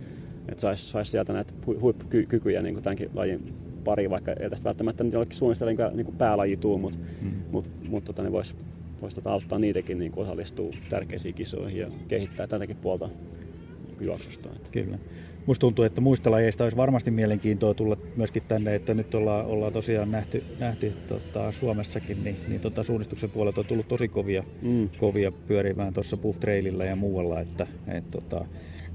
et saisi sais sieltä näitä huippukykyjä niin kuin tämänkin lajin pari, vaikka ei tästä välttämättä nyt jollekin suunnistella niin, niin päälaji tuu, mutta mm. mut, mut, tota, ne voisi vois tota auttaa niitäkin niin osallistua tärkeisiin kisoihin ja kehittää tätäkin puolta juoksusta. Kyllä musta tuntuu, että muista lajeista olisi varmasti mielenkiintoa tulla myöskin tänne, että nyt ollaan, ollaan tosiaan nähty, nähty tota, Suomessakin, niin, niin tota, suunnistuksen puolelta on tullut tosi kovia, mm. kovia pyörimään tuossa Buff Trailillä ja muualla, että et, tota,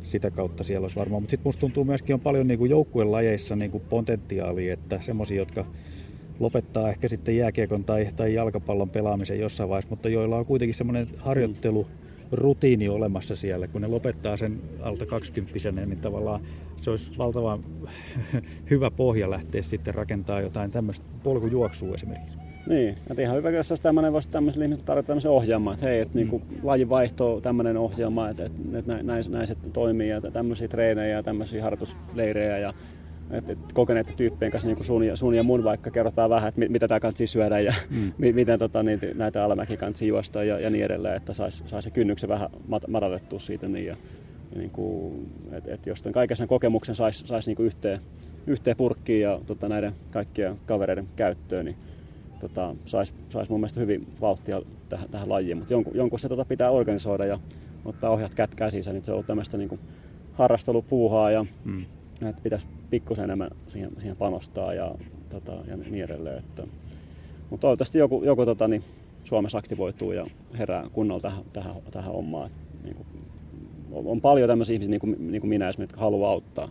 sitä kautta siellä olisi varmaan. Mutta sitten musta tuntuu myöskin on paljon niin joukkueen lajeissa niin potentiaalia, että semmoisia, jotka lopettaa ehkä sitten jääkiekon tai, tai jalkapallon pelaamisen jossain vaiheessa, mutta joilla on kuitenkin semmoinen harjoittelu, mm rutiini olemassa siellä. Kun ne lopettaa sen alta 20 niin tavallaan se olisi valtavan [laughs] hyvä pohja lähteä sitten rakentaa jotain tämmöistä polkujuoksua esimerkiksi. Niin, että ihan hyvä, jos tämmöinen voisi tämmöiselle ihmiselle tarjota tämmöisen ohjelman, että hei, että niinku mm. niin laji vaihtoo tämmöinen ohjelma, että, että, että näin, näin, se toimii ja tämmöisiä treenejä ja tämmöisiä harjoitusleirejä ja et, et kokeneiden tyyppien kanssa niin kuin sun, ja, sun ja mun vaikka kerrotaan vähän, että mit, mitä tämä kansi syödä ja mm. [laughs] miten tota, niin, näitä alamäki kansi juosta ja, ja niin edelleen, että saisi sais se kynnyksen vähän mat, madallettua siitä. Niin, ja, ja niin kuin, et, et jos tämän kaiken sen kokemuksen saisi sais niin kuin yhteen, yhteen purkkiin ja tota, näiden kaikkien kavereiden käyttöön, niin tota, saisi sais mun mielestä hyvin vauhtia tähän, tähän lajiin. Mutta jonkun, jonkun se tota, pitää organisoida ja ottaa ohjat kät käsissä, niin se on tämmöistä niin harrastelupuuhaa ja mm. Että pitäisi pikkusen enemmän siihen, siihen panostaa ja, tota, ja niin edelleen. Että, mutta toivottavasti joku, joku tota, niin Suomessa aktivoituu ja herää kunnolla tähän, tähän, tähän hommaan. Niin kuin, on paljon tämmöisiä ihmisiä, niin kuin, niin kuin minä jotka haluaa auttaa.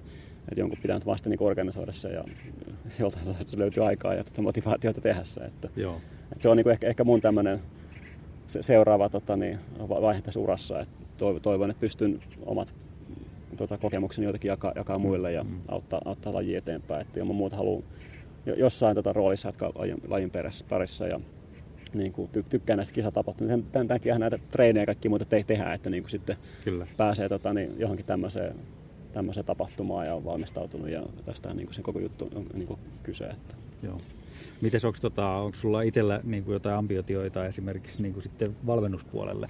Että jonkun pitää nyt vasta niin organisoida se ja [laughs] joltain löytyy aikaa ja tuota motivaatiota tehdä se. Että, Joo. Että se on niin kuin ehkä, ehkä mun tämmöinen se, seuraava tota, niin, vaihe tässä urassa. Että toivon, että pystyn omat tota, kokemukseni jotenkin jakaa, jakaa muille ja mm. auttaa, auttaa lajia eteenpäin. Että ilman muuta haluan jossain tota, roolissa jatkaa lajin, lajin parissa ja niin kuin, ty, tykkään näistä kisatapahtumista. Tämän takia näitä treenejä ja kaikki muuta ei tehdä, että niin kuin sitten Kyllä. pääsee tota, niin, johonkin tämmöiseen, tämmöiseen tapahtumaan ja on valmistautunut ja tästä niin kuin sen koko juttu on niin kuin kyse. Että. Joo. Mites onko tota, onko sulla itsellä niin kuin jotain ambiotioita esimerkiksi niin kuin sitten valmennuspuolelle?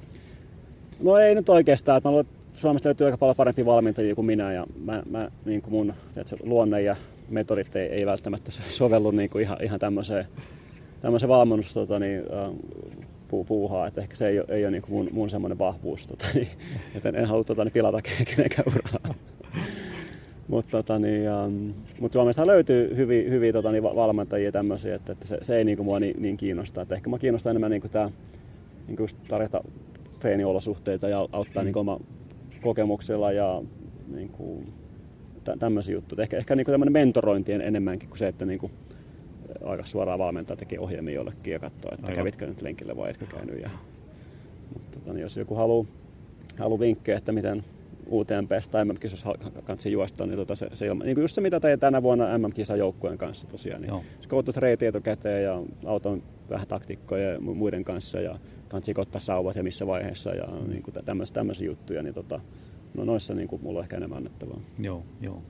No ei nyt oikeastaan. Mä luulen, että Suomesta löytyy aika paljon parempia valmentajia kuin minä ja mä, mä niin kuin mun tiedätkö, luonne ja metodit ei, ei välttämättä [laughs] sovellu niin kuin ihan, ihan tämmöiseen tämmöisen valmennus tota, niin, äh, pu, puuhaa, että ehkä se ei, ei ole niin mun, mun semmoinen vahvuus, tota, niin, [laughs] että en, en halua tota, niin, pilata kenenkään uraa. [laughs] Mutta tota, niin, um, mut Suomesta löytyy hyviä, hyviä tota, niin, valmentajia tämmöisiä, että, että se, se ei niin kuin, mua niin, niin kiinnosta. Että ehkä mä kiinnostaa enemmän niin kuin tää, niin kuin tarjota treeniolosuhteita ja auttaa mm. niin kuin, oma kokemuksella ja niin kuin, tämmöisiä juttuja. Ehkä, ehkä niin kuin tämmöinen mentorointi enemmänkin kuin se, että niin kuin, aika suoraan valmentaa tekee ohjelmia jollekin ja katsoo, että Aivan. kävitkö nyt lenkille vai etkö käynyt. Ja, mutta tota, niin jos joku haluaa halu vinkkejä, että miten UTMP tai MM-kisossa kanssa juosta, niin, tota se, se on niin just se, mitä tein tänä vuonna MM-kisan joukkueen kanssa tosiaan. Niin se koulutus reiti etukäteen ja auton vähän taktiikkoja muiden kanssa ja kansi ottaa sauvat ja missä vaiheessa ja niin kuin tämmöisiä juttuja, niin tota, no noissa niin kuin mulla on ehkä enemmän annettavaa. Joo, joo.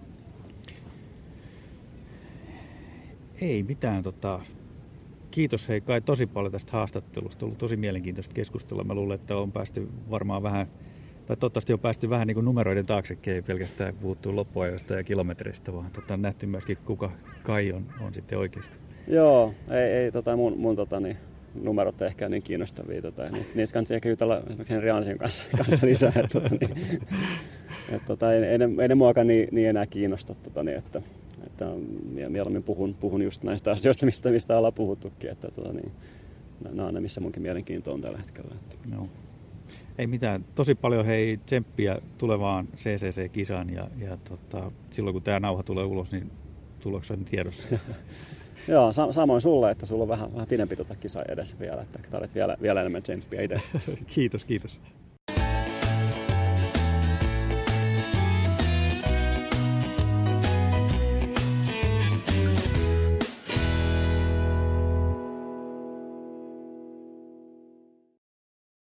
Ei mitään. Tota, kiitos hei Kai tosi paljon tästä haastattelusta. On ollut tosi mielenkiintoista keskustella. Mä luulen, että on päästy varmaan vähän, tai toivottavasti on päästy vähän niin kuin numeroiden taaksekin, ei pelkästään puhuttu loppuajoista ja kilometreistä, vaan tota, nähty myöskin kuka Kai on, on sitten oikeasti. Joo, ei, ei tota mun, mun tota, niin, numerot ehkä niin kiinnostavia. Tota, niistä, niistä kannattaa ehkä jutella esimerkiksi Henri Ansin kanssa, [laughs] kanssa lisää. että, tota, niin, et, tota, ei, ei, ne, ei ne muakaan niin, niin enää kiinnosta. Tota, niin, että, että mieluummin puhun, puhun just näistä asioista, mistä, mistä ollaan puhuttukin. Että, tota, niin, nämä on ne, missä munkin mielenkiinto on tällä hetkellä. Että. No. Ei mitään. Tosi paljon hei tsemppiä tulevaan CCC-kisaan ja, ja tota, silloin kun tämä nauha tulee ulos, niin tuloksen tiedossa. [laughs] Joo, sa- samoin sulle, että sulla on vähän, vähän pidempi tuota kisa edessä vielä, että tarvitset vielä, vielä enemmän tsemppiä itse. [laughs] kiitos, kiitos.